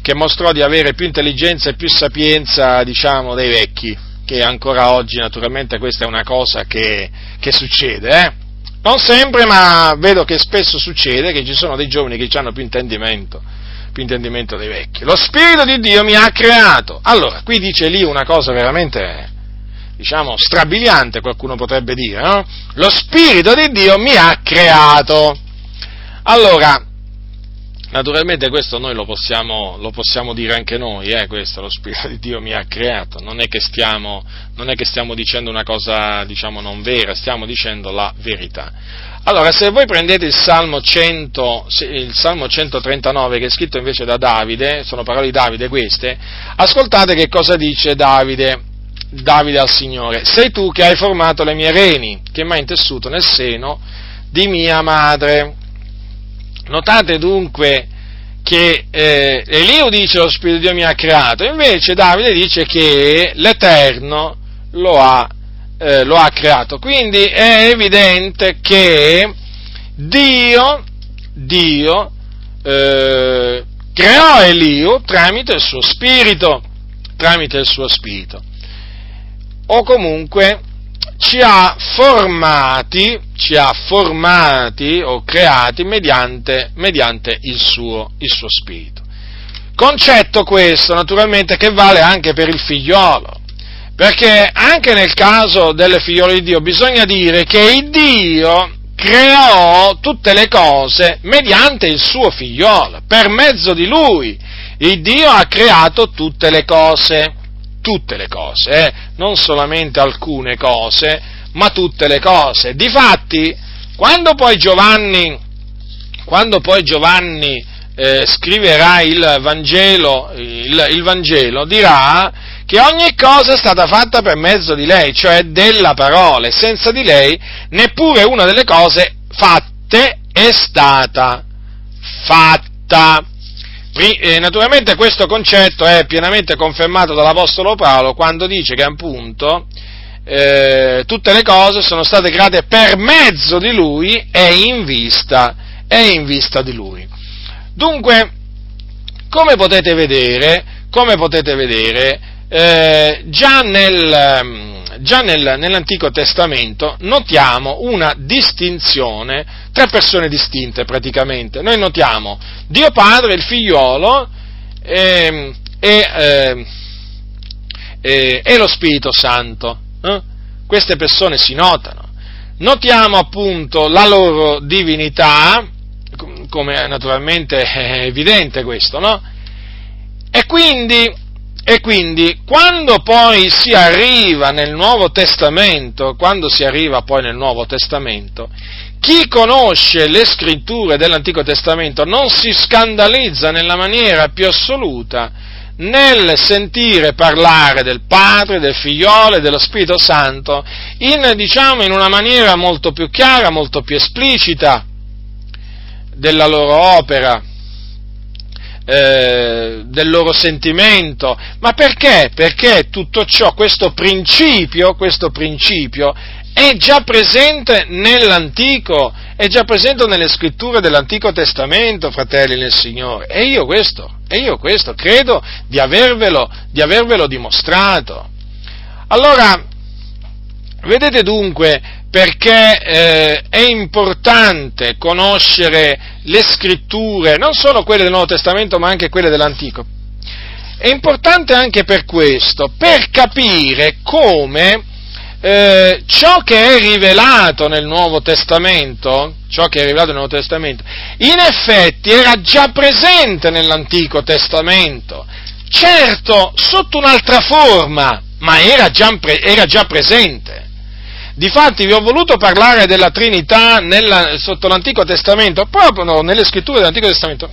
che mostrò di avere più intelligenza e più sapienza, diciamo, dei vecchi, che ancora oggi naturalmente questa è una cosa che, che succede, eh? Non sempre, ma vedo che spesso succede che ci sono dei giovani che hanno più intendimento, più intendimento dei vecchi. Lo Spirito di Dio mi ha creato. Allora, qui dice lì una cosa veramente, diciamo, strabiliante, qualcuno potrebbe dire, no? Lo Spirito di Dio mi ha creato. Allora, Naturalmente questo noi lo possiamo, lo possiamo dire anche noi, eh, questo lo Spirito di Dio mi ha creato, non è che stiamo, è che stiamo dicendo una cosa diciamo non vera, stiamo dicendo la verità. Allora, se voi prendete il Salmo, 100, il Salmo 139 che è scritto invece da Davide, sono parole di Davide queste, ascoltate che cosa dice Davide, Davide al Signore, sei tu che hai formato le mie reni, che mi hai intessuto nel seno di mia madre. Notate dunque che eh, Eliu dice lo Spirito di Dio mi ha creato, invece Davide dice che l'Eterno lo ha, eh, lo ha creato. Quindi è evidente che Dio, Dio eh, creò Eliu tramite il suo spirito, tramite il suo spirito. O comunque ci ha formati, ci ha formati o creati mediante, mediante il, suo, il suo spirito. Concetto questo, naturalmente, che vale anche per il figliolo, perché anche nel caso delle figliole di Dio bisogna dire che il Dio creò tutte le cose mediante il suo figliolo, per mezzo di lui. Il Dio ha creato tutte le cose tutte le cose, eh? non solamente alcune cose, ma tutte le cose. Difatti, quando poi Giovanni, quando poi Giovanni eh, scriverà il Vangelo, il, il Vangelo, dirà che ogni cosa è stata fatta per mezzo di lei, cioè della parola, e senza di lei neppure una delle cose fatte è stata fatta. E naturalmente questo concetto è pienamente confermato dall'Apostolo Paolo quando dice che appunto eh, tutte le cose sono state create per mezzo di lui e in vista, e in vista di lui. Dunque, come potete vedere, come potete vedere eh, già nel già nel, nell'Antico Testamento notiamo una distinzione, tre persone distinte praticamente. Noi notiamo Dio Padre, il figliolo e, e, eh, e, e lo Spirito Santo. Eh? Queste persone si notano. Notiamo appunto la loro divinità, come naturalmente [LAUGHS] è evidente questo, no? E quindi e quindi quando poi si arriva nel Nuovo Testamento, quando si arriva poi nel Nuovo Testamento, chi conosce le scritture dell'Antico Testamento non si scandalizza nella maniera più assoluta nel sentire parlare del Padre, del Figliolo e dello Spirito Santo in, diciamo, in una maniera molto più chiara, molto più esplicita della loro opera eh, del loro sentimento, ma perché? Perché tutto ciò, questo principio, questo principio è già presente nell'antico, è già presente nelle scritture dell'Antico Testamento, fratelli nel Signore, e io questo, e io questo credo di avervelo, di avervelo dimostrato. Allora, vedete dunque perché eh, è importante conoscere le scritture, non solo quelle del Nuovo Testamento ma anche quelle dell'Antico. È importante anche per questo, per capire come eh, ciò che è rivelato nel Nuovo Testamento, ciò che è rivelato nel Nuovo Testamento, in effetti era già presente nell'Antico Testamento, certo sotto un'altra forma, ma era già, era già presente. Difatti vi ho voluto parlare della Trinità nella, sotto l'Antico Testamento, proprio no, nelle scritture dell'Antico Testamento.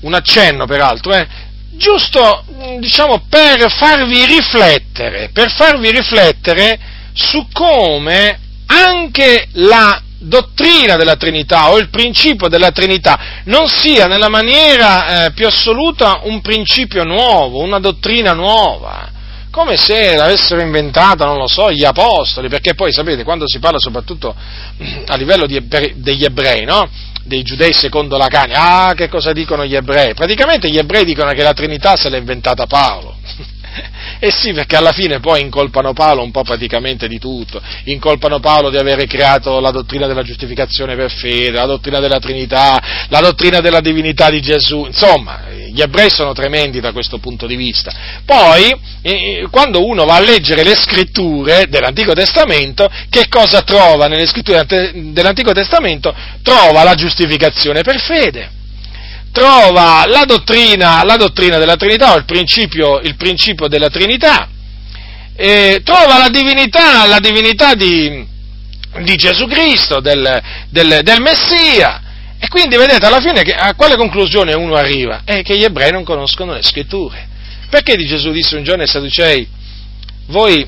Un accenno peraltro, eh, giusto diciamo per farvi riflettere, per farvi riflettere su come anche la dottrina della Trinità o il principio della Trinità non sia nella maniera eh, più assoluta un principio nuovo, una dottrina nuova come se l'avessero inventata, non lo so, gli apostoli, perché poi sapete, quando si parla soprattutto a livello ebrei, degli ebrei, no? dei giudei secondo la carne, ah, che cosa dicono gli ebrei? Praticamente gli ebrei dicono che la Trinità se l'ha inventata Paolo. Eh sì, perché alla fine poi incolpano Paolo un po' praticamente di tutto, incolpano Paolo di avere creato la dottrina della giustificazione per fede, la dottrina della Trinità, la dottrina della divinità di Gesù, insomma, gli ebrei sono tremendi da questo punto di vista. Poi, eh, quando uno va a leggere le scritture dell'Antico Testamento, che cosa trova nelle scritture dell'Antico Testamento? Trova la giustificazione per fede trova la dottrina, la dottrina della Trinità, o il principio, il principio della Trinità, trova la divinità, la divinità di, di Gesù Cristo, del, del, del, Messia, e quindi vedete alla fine a quale conclusione uno arriva? È che gli ebrei non conoscono le scritture. Perché di Gesù disse un giorno ai Sadducei, voi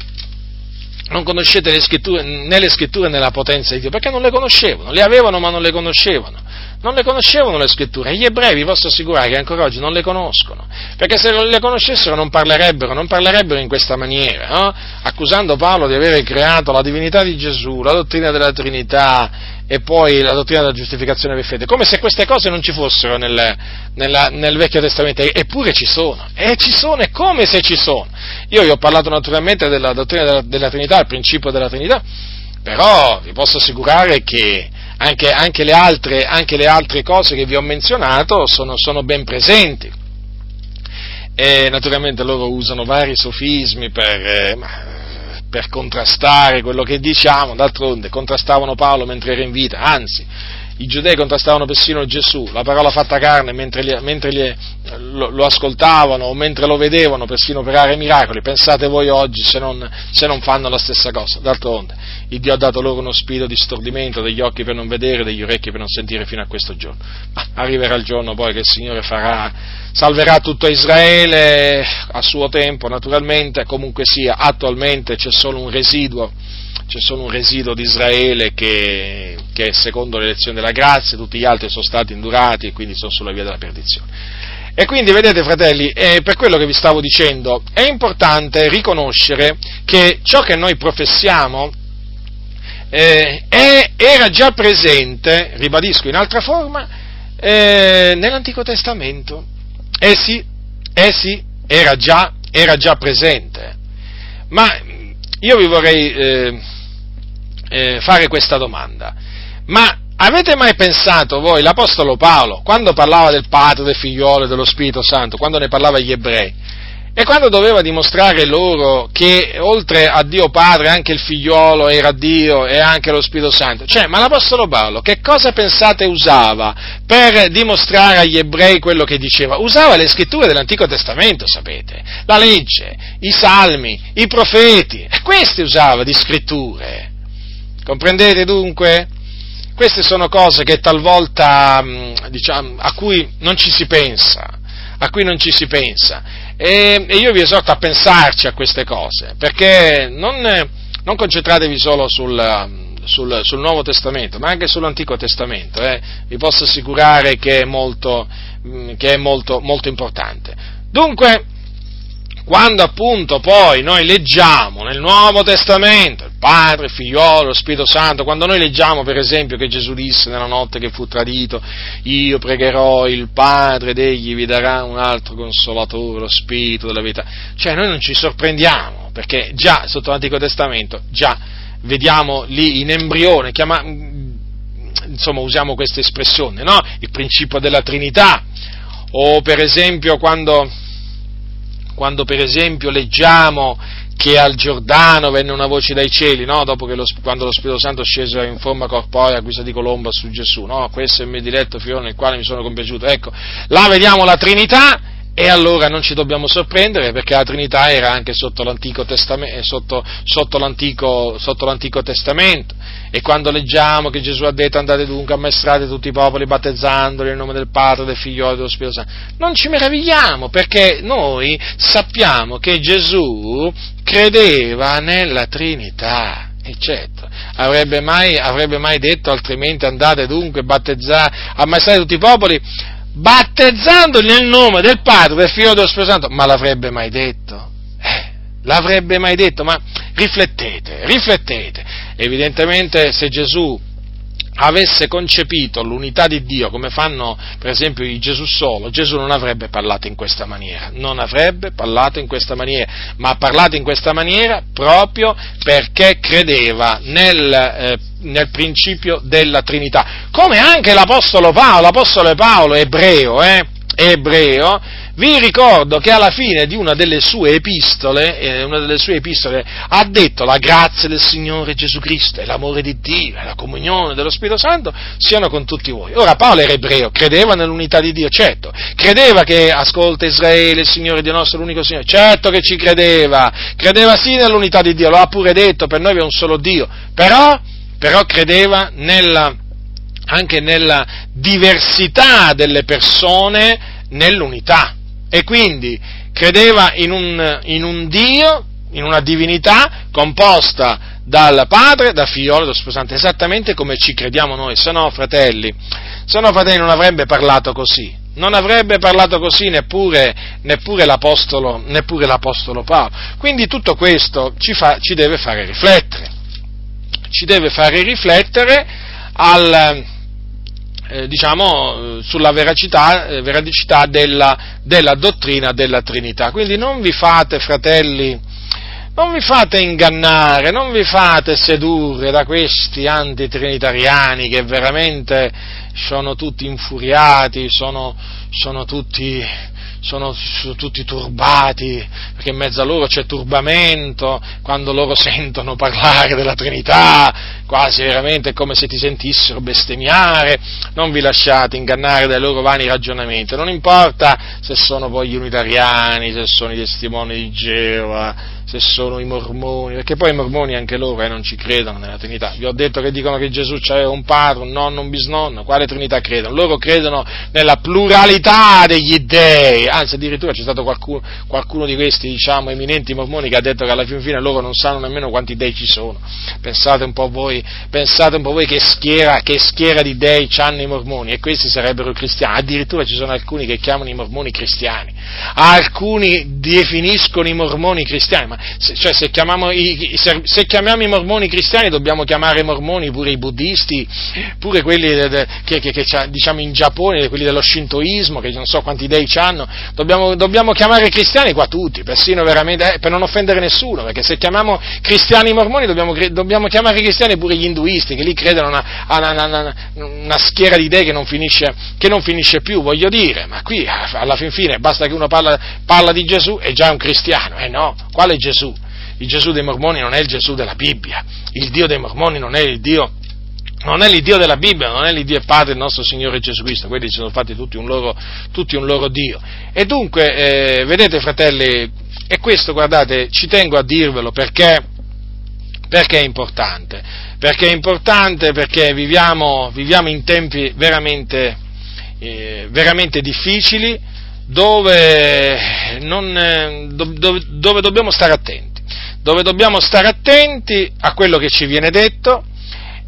non conoscete le scritture, né le scritture né la potenza di Dio? Perché non le conoscevano, le avevano ma non le conoscevano non le conoscevano le scritture, gli ebrei vi posso assicurare che ancora oggi non le conoscono, perché se le conoscessero non parlerebbero, non parlerebbero in questa maniera, no? accusando Paolo di avere creato la divinità di Gesù, la dottrina della Trinità e poi la dottrina della giustificazione per fede, come se queste cose non ci fossero nel, nella, nel Vecchio Testamento, eppure ci sono, e ci sono, e come se ci sono. Io vi ho parlato naturalmente della dottrina della, della Trinità, il principio della Trinità, però vi posso assicurare che anche, anche, le, altre, anche le, altre, cose che vi ho menzionato sono, sono ben presenti. E naturalmente loro usano vari sofismi per, eh, per, contrastare quello che diciamo, d'altronde contrastavano Paolo mentre era in vita, anzi i giudei contrastavano persino Gesù, la parola fatta carne, mentre, gli, mentre gli, lo, lo, ascoltavano o mentre lo vedevano persino operare miracoli. Pensate voi oggi se non, se non, fanno la stessa cosa. D'altronde, il Dio ha dato loro uno spirito di stordimento, degli occhi per non vedere, degli orecchi per non sentire fino a questo giorno. Ma arriverà il giorno poi che il Signore farà, salverà tutto Israele a suo tempo, naturalmente, comunque sia, attualmente c'è solo un residuo c'è solo un residuo di Israele che, che secondo l'elezione della grazia, tutti gli altri sono stati indurati e quindi sono sulla via della perdizione. E quindi vedete fratelli, eh, per quello che vi stavo dicendo, è importante riconoscere che ciò che noi professiamo eh, è, era già presente, ribadisco in altra forma, eh, nell'Antico Testamento. Eh sì, eh sì, era già, era già presente. Ma io vi vorrei eh, fare questa domanda. Ma avete mai pensato voi, l'Apostolo Paolo, quando parlava del Padre, del Figliolo e dello Spirito Santo, quando ne parlava agli ebrei, e quando doveva dimostrare loro che oltre a Dio Padre anche il figliolo era Dio e anche lo Spirito Santo, cioè, ma l'Apostolo Paolo che cosa pensate usava per dimostrare agli ebrei quello che diceva? Usava le scritture dell'Antico Testamento, sapete, la legge, i salmi, i profeti, queste usava di scritture. Comprendete dunque? Queste sono cose che talvolta, diciamo, a cui non ci si pensa, a cui non ci si pensa. E, e io vi esorto a pensarci a queste cose, perché non, non concentratevi solo sul, sul, sul, Nuovo Testamento, ma anche sull'Antico Testamento. Eh. Vi posso assicurare che è molto, che è molto, molto importante. Dunque, quando appunto poi noi leggiamo nel Nuovo Testamento il Padre, il Figliolo, lo Spirito Santo, quando noi leggiamo per esempio che Gesù disse nella notte che fu tradito, io pregherò il Padre ed egli vi darà un altro consolatore, lo Spirito della verità, cioè noi non ci sorprendiamo, perché già sotto l'Antico Testamento, già vediamo lì in embrione, chiama, insomma usiamo questa espressione, no? il principio della Trinità, o per esempio quando quando per esempio leggiamo che al Giordano venne una voce dai cieli, no? lo, quando lo Spirito Santo scese in forma corporea a guisa di colomba su Gesù, no? questo è il mio diletto figlio nel quale mi sono compiaciuto. Ecco, là vediamo la Trinità e allora non ci dobbiamo sorprendere perché la Trinità era anche sotto l'Antico, Testamento, sotto, sotto, l'Antico, sotto l'Antico Testamento. E quando leggiamo che Gesù ha detto andate dunque ammaestrate tutti i popoli battezzandoli nel nome del Padre, del Figlio e dello Spirito Santo, non ci meravigliamo perché noi sappiamo che Gesù credeva nella Trinità. E certo, avrebbe mai, avrebbe mai detto altrimenti andate dunque a battezzare, ammaestrate tutti i popoli? Battezzandoli nel nome del Padre, del Figlio e dello Spirito Santo, ma l'avrebbe mai detto? Eh, l'avrebbe mai detto? Ma riflettete, riflettete. Evidentemente se Gesù avesse concepito l'unità di Dio come fanno per esempio i Gesù solo, Gesù non avrebbe parlato in questa maniera, non avrebbe parlato in questa maniera, ma ha parlato in questa maniera proprio perché credeva nel, eh, nel principio della Trinità, come anche l'Apostolo Paolo, l'Apostolo Paolo ebreo, eh, ebreo, vi ricordo che alla fine di una delle sue epistole, eh, una delle sue epistole ha detto la grazia del Signore Gesù Cristo e l'amore di Dio e la comunione dello Spirito Santo siano con tutti voi. Ora Paolo era ebreo, credeva nell'unità di Dio, certo, credeva che ascolta Israele, il Signore Dio nostro, l'unico Signore, certo che ci credeva, credeva sì nell'unità di Dio, lo ha pure detto, per noi vi è un solo Dio, però, però credeva nella, anche nella diversità delle persone nell'unità. E quindi credeva in un, in un Dio, in una divinità composta dal Padre, dal Figlio e dallo Spirito esattamente come ci crediamo noi, se no, fratelli, se no fratelli non avrebbe parlato così, non avrebbe parlato così neppure, neppure, l'apostolo, neppure l'Apostolo, Paolo. Quindi tutto questo ci, fa, ci, deve fare riflettere, ci deve fare riflettere al, eh, diciamo, sulla veracità, eh, della, della dottrina della Trinità. Quindi non vi fate, fratelli, non vi fate ingannare, non vi fate sedurre da questi antitrinitariani che veramente sono tutti infuriati, sono, sono tutti sono, sono, tutti turbati, perché in mezzo a loro c'è turbamento, quando loro [LAUGHS] sentono parlare della Trinità, quasi veramente come se ti sentissero bestemmiare, non vi lasciate ingannare dai loro vani ragionamenti, non importa se sono poi gli unitariani, se sono i testimoni di Geova, se sono i mormoni, perché poi i mormoni anche loro eh, non ci credono nella Trinità. Vi ho detto che dicono che Gesù c'è un padre, un nonno, un bisnonno, quale Trinità credono? Loro credono nella pluralità degli dei, anzi addirittura c'è stato qualcuno, qualcuno di questi, diciamo, eminenti mormoni che ha detto che alla fin fine loro non sanno nemmeno quanti dei ci sono. Pensate un po' voi, pensate un po' voi che schiera, che schiera di dei hanno i mormoni e questi sarebbero cristiani, addirittura ci sono alcuni che chiamano i mormoni cristiani, alcuni definiscono i mormoni cristiani, se, cioè se, i, se, se, chiamiamo i mormoni cristiani dobbiamo chiamare mormoni pure i buddisti, pure quelli de, de, che, che, che diciamo in Giappone, quelli dello shintoismo, che non so quanti dei hanno, dobbiamo, dobbiamo chiamare cristiani qua tutti, persino veramente, eh, per non offendere nessuno, perché se chiamiamo cristiani i mormoni dobbiamo, dobbiamo chiamare cristiani pure gli induisti, che lì credono a una, una, una, una, schiera di dei che non, finisce, che non finisce più, voglio dire, ma qui alla fin fine basta che uno parla, parla di Gesù è già un cristiano, eh no, quale Gesù? Il Gesù dei mormoni non è il Gesù della Bibbia, il Dio dei mormoni non è il Dio non è l'Iddio della Bibbia, non è l'Iddio e Padre del nostro Signore Gesù Cristo, quelli si sono fatti tutti un loro, tutti un loro Dio. E dunque, eh, vedete fratelli, e questo guardate, ci tengo a dirvelo perché, perché è importante, perché è importante perché viviamo, viviamo in tempi veramente, eh, veramente difficili, dove, non, eh, dove, dove dobbiamo stare attenti, dove dobbiamo stare attenti a quello che ci viene detto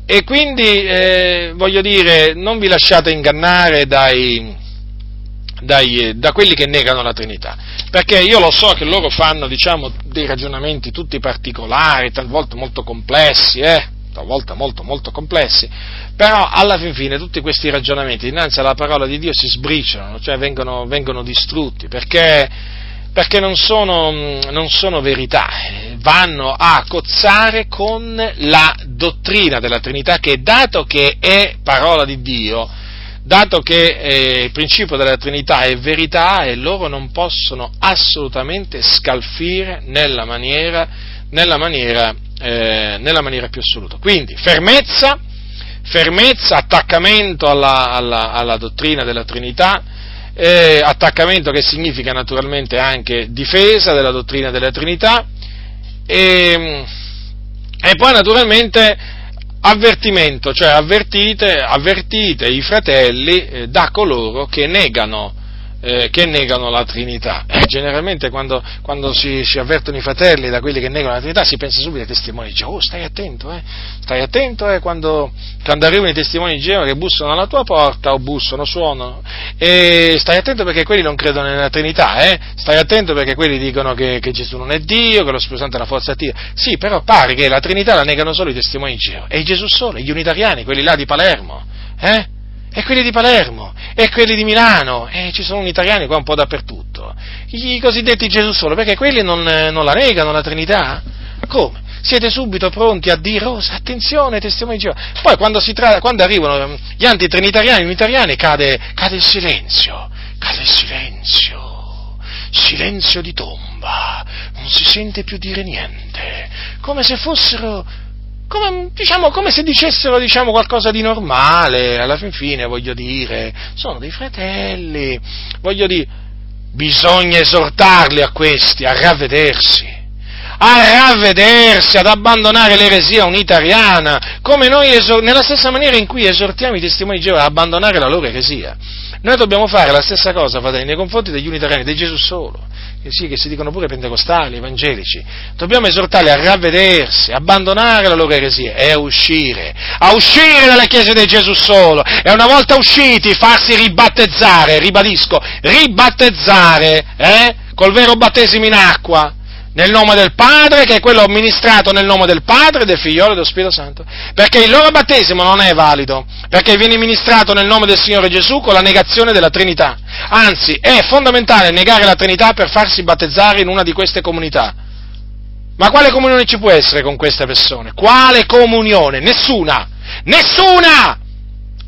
e quindi eh, voglio dire non vi lasciate ingannare dai, dai, da quelli che negano la Trinità, perché io lo so che loro fanno diciamo, dei ragionamenti tutti particolari, talvolta molto complessi, eh? Talvolta molto molto complessi, però alla fin fine tutti questi ragionamenti dinanzi alla parola di Dio si sbriciolano, cioè vengono, vengono distrutti, perché, perché non, sono, non sono verità, vanno a cozzare con la dottrina della Trinità che dato che è parola di Dio, dato che eh, il principio della Trinità è verità e loro non possono assolutamente scalfire nella maniera, nella maniera, eh, nella maniera più assoluta. Quindi fermezza, fermezza, attaccamento alla, alla, alla dottrina della Trinità, eh, attaccamento che significa naturalmente anche difesa della dottrina della Trinità e, e poi naturalmente avvertimento, cioè avvertite, avvertite i fratelli eh, da coloro che negano eh, che negano la Trinità. Eh, generalmente quando, quando si, si, avvertono i fratelli da quelli che negano la Trinità si pensa subito ai testimoni di Geova, oh stai attento, eh, stai attento eh, quando, quando, arrivano i testimoni di Geova che bussano alla tua porta o bussano, suonano, e stai attento perché quelli non credono nella Trinità, eh, stai attento perché quelli dicono che, che Gesù non è Dio, che lo Spirito Santo è la forza attiva. Sì, però pare che la Trinità la negano solo i testimoni di Geova, e Gesù solo, gli unitariani, quelli là di Palermo, eh? E quelli di Palermo, e quelli di Milano, e ci sono italiani qua un po' dappertutto. I cosiddetti Gesù solo, perché quelli non, non la negano la Trinità? Come? Siete subito pronti a dire, oh, attenzione, testimoni di Geova. Poi quando, tra- quando arrivano gli antitrinitariani, unitariani, cade, cade il silenzio, cade il silenzio, silenzio di tomba, non si sente più dire niente, come se fossero come, diciamo, come se dicessero diciamo, qualcosa di normale, alla fin fine voglio dire, sono dei fratelli, voglio dire, bisogna esortarli a questi a ravvedersi, a ravvedersi, ad abbandonare l'eresia unitariana, come noi esor- nella stessa maniera in cui esortiamo i testimoni di Geova ad abbandonare la loro eresia. Noi dobbiamo fare la stessa cosa, fratelli, nei confronti degli unitariani, di Gesù solo, che sì, che si dicono pure pentecostali, evangelici. Dobbiamo esortarli a ravvedersi, abbandonare la loro eresia e a uscire, a uscire dalla Chiesa di Gesù solo. E una volta usciti, farsi ribattezzare, ribadisco, ribattezzare, eh? Col vero battesimo in acqua, nel nome del Padre, che è quello amministrato nel nome del Padre, del Figliolo e dello Spirito Santo. Perché il loro battesimo non è valido, perché viene ministrato nel nome del Signore Gesù con la negazione della Trinità. Anzi, è fondamentale negare la Trinità per farsi battezzare in una di queste comunità. Ma quale comunione ci può essere con queste persone? Quale comunione? Nessuna! Nessuna!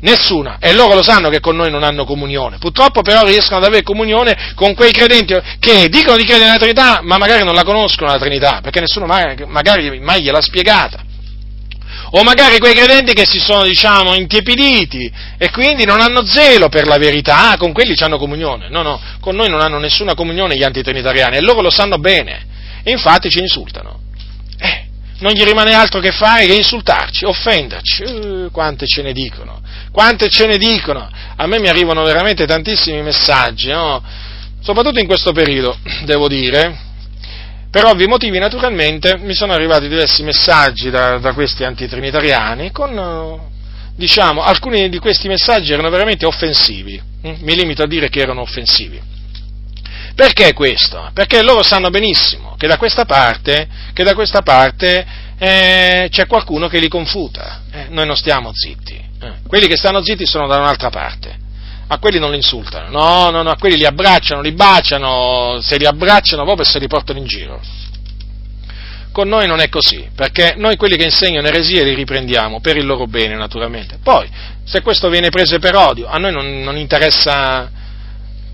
Nessuna. E loro lo sanno che con noi non hanno comunione. Purtroppo però riescono ad avere comunione con quei credenti che dicono di credere nella Trinità, ma magari non la conoscono la Trinità, perché nessuno mai, magari mai gliel'ha spiegata. O magari quei credenti che si sono, diciamo, intiepiditi e quindi non hanno zelo per la verità, ah, con quelli hanno comunione. No, no, con noi non hanno nessuna comunione gli antitrinitariani e loro lo sanno bene. E infatti ci insultano. Eh, non gli rimane altro che fare che insultarci, offenderci. Uh, quante ce ne dicono, quante ce ne dicono. A me mi arrivano veramente tantissimi messaggi, no? soprattutto in questo periodo, [CLEARS THROAT] devo dire. Per ovvi motivi, naturalmente, mi sono arrivati diversi messaggi da, da questi antitrinitariani con, diciamo, alcuni di questi messaggi erano veramente offensivi. Mm? Mi limito a dire che erano offensivi. Perché questo? Perché loro sanno benissimo che da questa parte, da questa parte eh, c'è qualcuno che li confuta. Eh, noi non stiamo zitti. Eh. Quelli che stanno zitti sono da un'altra parte. A quelli non li insultano, no, no, no, a quelli li abbracciano, li baciano, se li abbracciano proprio se li portano in giro. Con noi non è così, perché noi quelli che insegnano eresie li riprendiamo per il loro bene, naturalmente. Poi, se questo viene preso per odio, a noi non, non interessa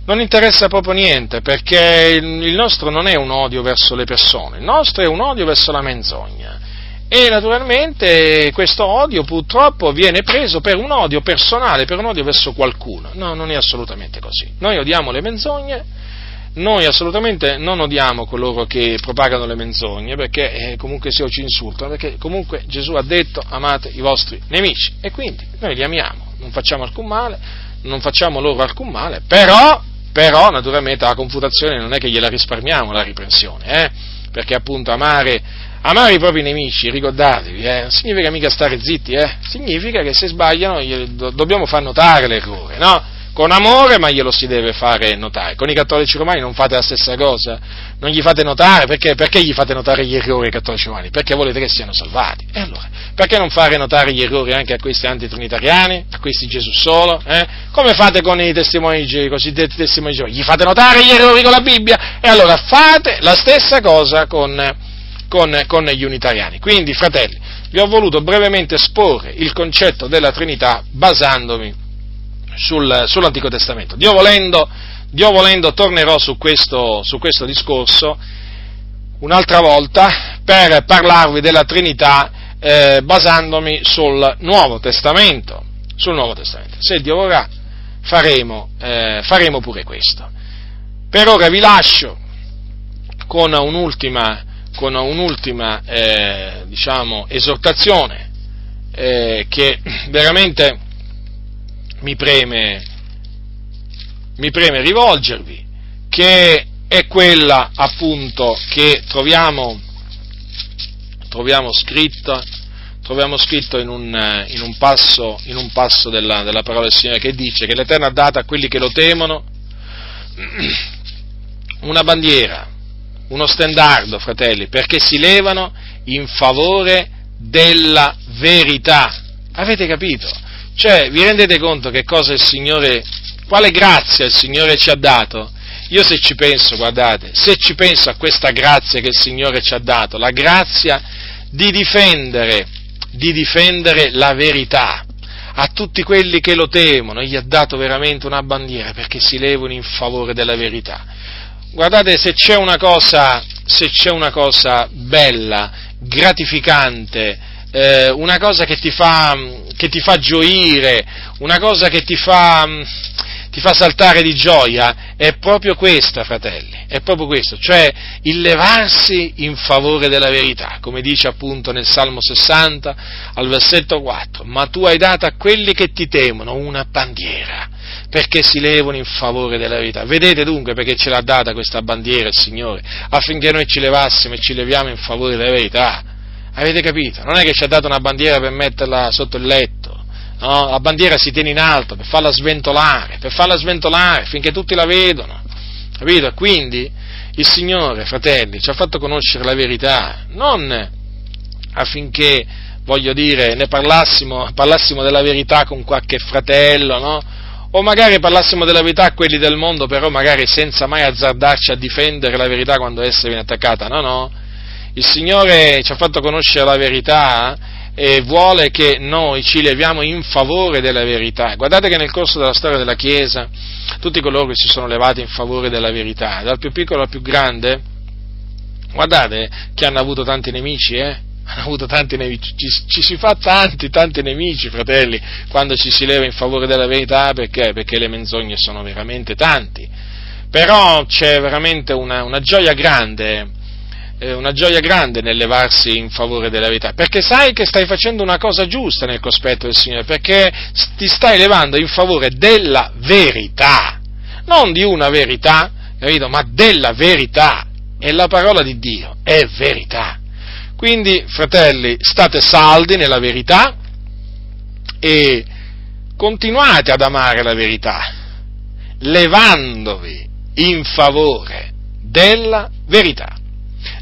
non interessa proprio niente, perché il nostro non è un odio verso le persone, il nostro è un odio verso la menzogna. E naturalmente questo odio purtroppo viene preso per un odio personale, per un odio verso qualcuno. No, non è assolutamente così. Noi odiamo le menzogne, noi assolutamente non odiamo coloro che propagano le menzogne, perché eh, comunque se ci insultano, perché comunque Gesù ha detto amate i vostri nemici e quindi noi li amiamo, non facciamo alcun male, non facciamo loro alcun male, però però naturalmente la confutazione non è che gliela risparmiamo la riprensione, eh? perché appunto amare, amare, i propri nemici, ricordatevi, eh? significa mica stare zitti, eh? significa che se sbagliano dobbiamo far notare l'errore, no? Con amore, ma glielo si deve fare notare. Con i cattolici romani non fate la stessa cosa, non gli fate notare, perché, perché gli fate notare gli errori ai cattolici romani? Perché volete che siano salvati. E allora, perché non fare notare gli errori anche a questi antitrinitariani, a questi Gesù solo? Eh? Come fate con i testimoni, i cosiddetti testimoni di Geova? Gli fate notare gli errori con la Bibbia? E allora fate la stessa cosa con, con, con gli unitariani. Quindi, fratelli, vi ho voluto brevemente esporre il concetto della Trinità basandomi sul, sull'Antico Testamento. Dio volendo, Dio volendo tornerò su questo, su questo discorso un'altra volta per parlarvi della Trinità eh, basandomi sul Nuovo Testamento. Sul Nuovo Testamento. Se Dio vorrà, faremo, eh, faremo pure questo. Per ora vi lascio con un'ultima, con un'ultima eh, diciamo, esortazione eh, che veramente mi preme, mi preme rivolgervi, che è quella appunto che troviamo, troviamo scritta troviamo scritto in un, in un passo, in un passo della, della, parola del Signore che dice che l'Eterno ha dato a quelli che lo temono [CLEARS THROAT] una bandiera, uno stendardo, fratelli, perché si levano in favore della verità. Avete capito? Cioè, vi rendete conto che cosa il Signore, quale grazia il Signore ci ha dato? Io se ci penso, guardate, se ci penso a questa grazia che il Signore ci ha dato, la grazia di difendere, di difendere la verità, a tutti quelli che lo temono, gli ha dato veramente una bandiera perché si levano in favore della verità. Guardate, se c'è una cosa, se c'è una cosa bella, gratificante, eh, una cosa che ti, fa, che ti fa gioire, una cosa che ti fa, ti fa saltare di gioia è proprio questa, fratelli, è proprio questo, cioè il levarsi in favore della verità, come dice appunto nel Salmo 60 al versetto 4, ma tu hai dato a quelli che ti temono una bandiera perché si levano in favore della verità. Vedete dunque perché ce l'ha data questa bandiera il Signore, affinché noi ci levassimo e ci leviamo in favore della verità. Avete capito? Non è che ci ha dato una bandiera per metterla sotto il letto, no? la bandiera si tiene in alto per farla sventolare, per farla sventolare finché tutti la vedono, capito? Quindi il Signore, fratelli, ci ha fatto conoscere la verità, non affinché, voglio dire, ne parlassimo, parlassimo della verità con qualche fratello, no? O magari parlassimo della verità a quelli del mondo, però magari senza mai azzardarci a difendere la verità quando essa viene attaccata. No, no. Il Signore ci ha fatto conoscere la verità e vuole che noi ci leviamo in favore della verità. Guardate che nel corso della storia della Chiesa tutti coloro che si sono levati in favore della verità, dal più piccolo al più grande, guardate che hanno avuto tanti nemici, eh? [LAUGHS] Hanno avuto tanti nemici, ci, ci, si fa tanti, tanti nemici, fratelli, quando ci si leva in favore della verità, perché? Perché le menzogne sono veramente tanti. Però c'è veramente una, una gioia grande una gioia grande nel levarsi in favore della verità, perché sai che stai facendo una cosa giusta nel cospetto del Signore, perché ti stai levando in favore della verità, non di una verità, capito, ma della verità. E la parola di Dio è verità. Quindi, fratelli, state saldi nella verità e continuate ad amare la verità, levandovi in favore della verità.